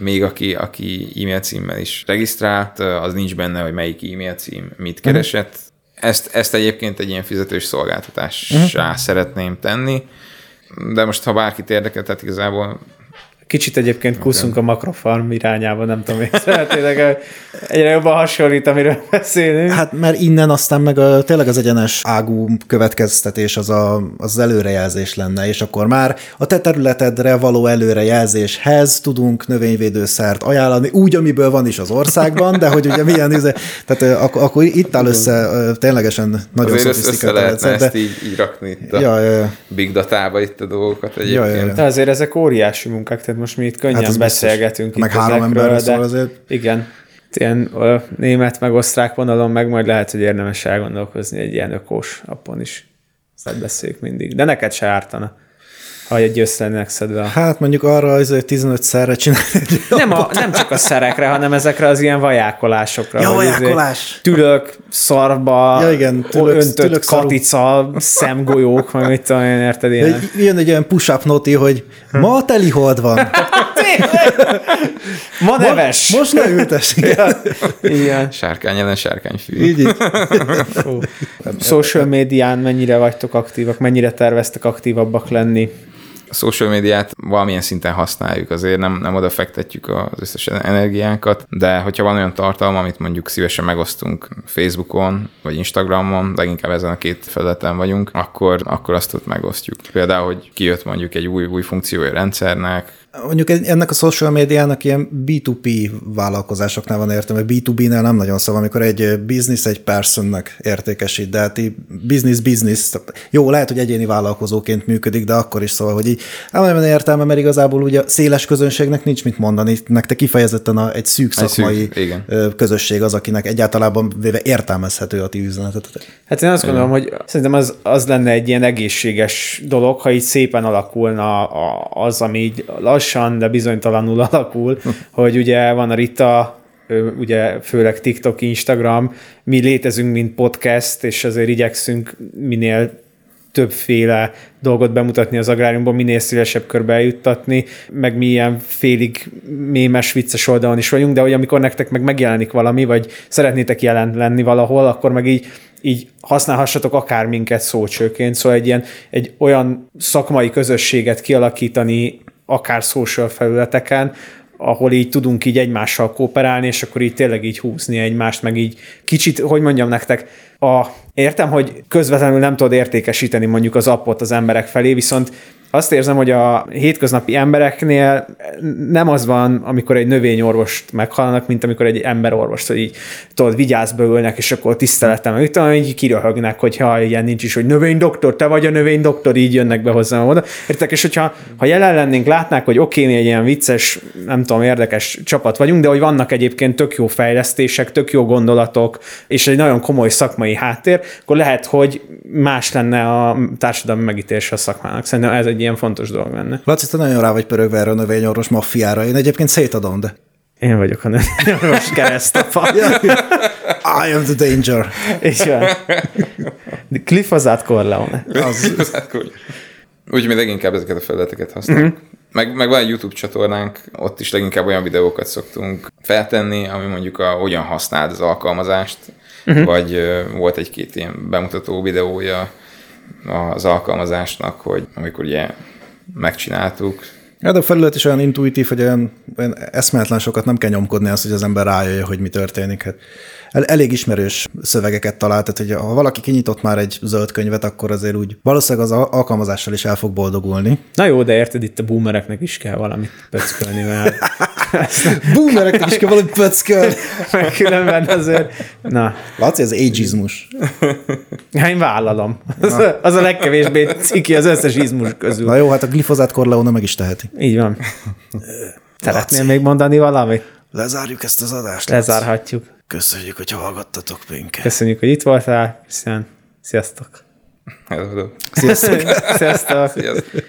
még aki, aki e-mail címmel is regisztrált, az nincs benne, hogy melyik e-mail cím mit mhm. keresett. Ezt, ezt egyébként egy ilyen fizetős szolgáltatássá uh-huh. szeretném tenni, de most ha bárkit érdekel, tehát igazából Kicsit egyébként kuszunk a makrofarm irányába, nem tudom, hogy tényleg egyre jobban hasonlít, amiről beszélünk. Hát mert innen aztán meg a, tényleg az egyenes ágú következtetés az, a, az előrejelzés lenne, és akkor már a te területedre való előrejelzéshez tudunk növényvédőszert ajánlani, úgy, amiből van is az országban, de hogy ugye milyen, izé, tehát akkor, akkor itt áll össze ténylegesen nagyon szofisztikált rendszer. De... ezt így, így rakni itt a ja, ja, ja. big datába itt a dolgokat egyébként. Ja, ja, ja. De azért ezek óriási munkák, tehát most mi itt könnyen hát beszélgetünk. Meg három ember szól azért. Igen, ilyen ö, német meg osztrák vonalon meg majd lehet, hogy érdemes elgondolkozni egy ilyen ökós appon is. Ezt beszéljük mindig. De neked se ártana ha egy összenek szedve. Hát mondjuk arra az, hogy 15 szerre csinálni egy nem, a, nem csak a szerekre, hanem ezekre az ilyen vajákolásokra. Ja, vajákolás. Tülök, szarba, ja, igen, tülök, öntött tülök katica, szemgolyók, meg mit tudom én, érted ilyen. Jön egy olyan push-up noti, hogy ma teli hold van. Ma neves. Most ne ültes, igen. Igen. Sárkány ellen sárkányfű. Így, így. Social médián mennyire vagytok aktívak, mennyire terveztek aktívabbak lenni? A social médiát valamilyen szinten használjuk, azért nem, nem oda fektetjük az összes energiánkat, de hogyha van olyan tartalom, amit mondjuk szívesen megosztunk Facebookon, vagy Instagramon, leginkább ezen a két felületen vagyunk, akkor, akkor azt ott megosztjuk. Például, hogy kijött mondjuk egy új, új funkciója rendszernek, Mondjuk ennek a social médiának ilyen B2P vállalkozásoknál van értelme, B2B-nél nem nagyon szóval, amikor egy business egy personnek értékesít, de hát így business business, jó, lehet, hogy egyéni vállalkozóként működik, de akkor is szóval, hogy így nem nagyon értelme, mert igazából ugye a széles közönségnek nincs mit mondani, nektek kifejezetten a, egy szűk szakmai szűk, igen. közösség az, akinek egyáltalán véve értelmezhető a ti üzenetet. Hát én azt gondolom, hogy szerintem az, az lenne egy ilyen egészséges dolog, ha így szépen alakulna az, ami így lassan, de bizonytalanul alakul, hogy ugye van a Rita, ugye főleg TikTok, Instagram, mi létezünk, mint podcast, és azért igyekszünk minél többféle dolgot bemutatni az agráriumban, minél szélesebb körbe eljuttatni, meg mi ilyen félig mémes, vicces oldalon is vagyunk, de hogy amikor nektek meg megjelenik valami, vagy szeretnétek jelen lenni valahol, akkor meg így így használhassatok akár minket szócsőként, szóval egy ilyen egy olyan szakmai közösséget kialakítani akár social felületeken, ahol így tudunk így egymással kooperálni, és akkor így tényleg így húzni egymást, meg így kicsit, hogy mondjam nektek, a, értem, hogy közvetlenül nem tudod értékesíteni mondjuk az appot az emberek felé, viszont azt érzem, hogy a hétköznapi embereknél nem az van, amikor egy növényorvost meghalnak, mint amikor egy emberorvost, hogy így tudod, vigyázba ülnek, és akkor tiszteletem, hogy talán így kiröhögnek, hogyha ilyen nincs is, hogy növénydoktor, te vagy a növénydoktor, így jönnek be hozzám oda. Értek, és hogyha ha jelen lennénk, látnák, hogy oké, mi egy ilyen vicces, nem tudom, érdekes csapat vagyunk, de hogy vannak egyébként tök jó fejlesztések, tök jó gondolatok, és egy nagyon komoly szakmai háttér, akkor lehet, hogy más lenne a társadalmi megítélése a szakmának. Szerintem ez egy egy ilyen fontos dolog lenne. Laci, te nagyon rá vagy pörögve erre a növényorvos maffiára. Én egyébként szétadom, de... Én vagyok a növényorvos keresztapa. I am the danger. És van. Cliff az Corleone. Az. Úgyhogy mi leginkább ezeket a felületeket használjuk. Uh-huh. Meg, meg van egy YouTube csatornánk, ott is leginkább olyan videókat szoktunk feltenni, ami mondjuk a, hogyan használd az alkalmazást, uh-huh. vagy uh, volt egy-két ilyen bemutató videója az alkalmazásnak, hogy amikor ugye megcsináltuk. Ja, de a felület is olyan intuitív, hogy olyan, olyan eszméletlen sokat nem kell nyomkodni azt, hogy az ember rájöjjön, hogy mi történik. Hát el, elég ismerős szövegeket talált, tehát hogy ha valaki kinyitott már egy zöld könyvet, akkor azért úgy valószínűleg az alkalmazással is el fog boldogulni. Na jó, de érted, itt a boomereknek is kell valamit pöckölni, mert... boomereknek is kell valamit pöckölni. Meg különben azért... Na. Laci, ez ageizmus. Ja, én vállalom. Az, a, az a legkevésbé ciki az összes izmus közül. Na jó, hát a glifozát Corleone meg is teheti. Így van. Szeretnél még mondani valamit? Lezárjuk ezt az adást. Lezárhatjuk. Köszönjük, hogy hallgattatok minket. Köszönjük, hogy itt voltál. Sziasztok. Sziasztok. Sziasztok. Sziasztok. Sziasztok.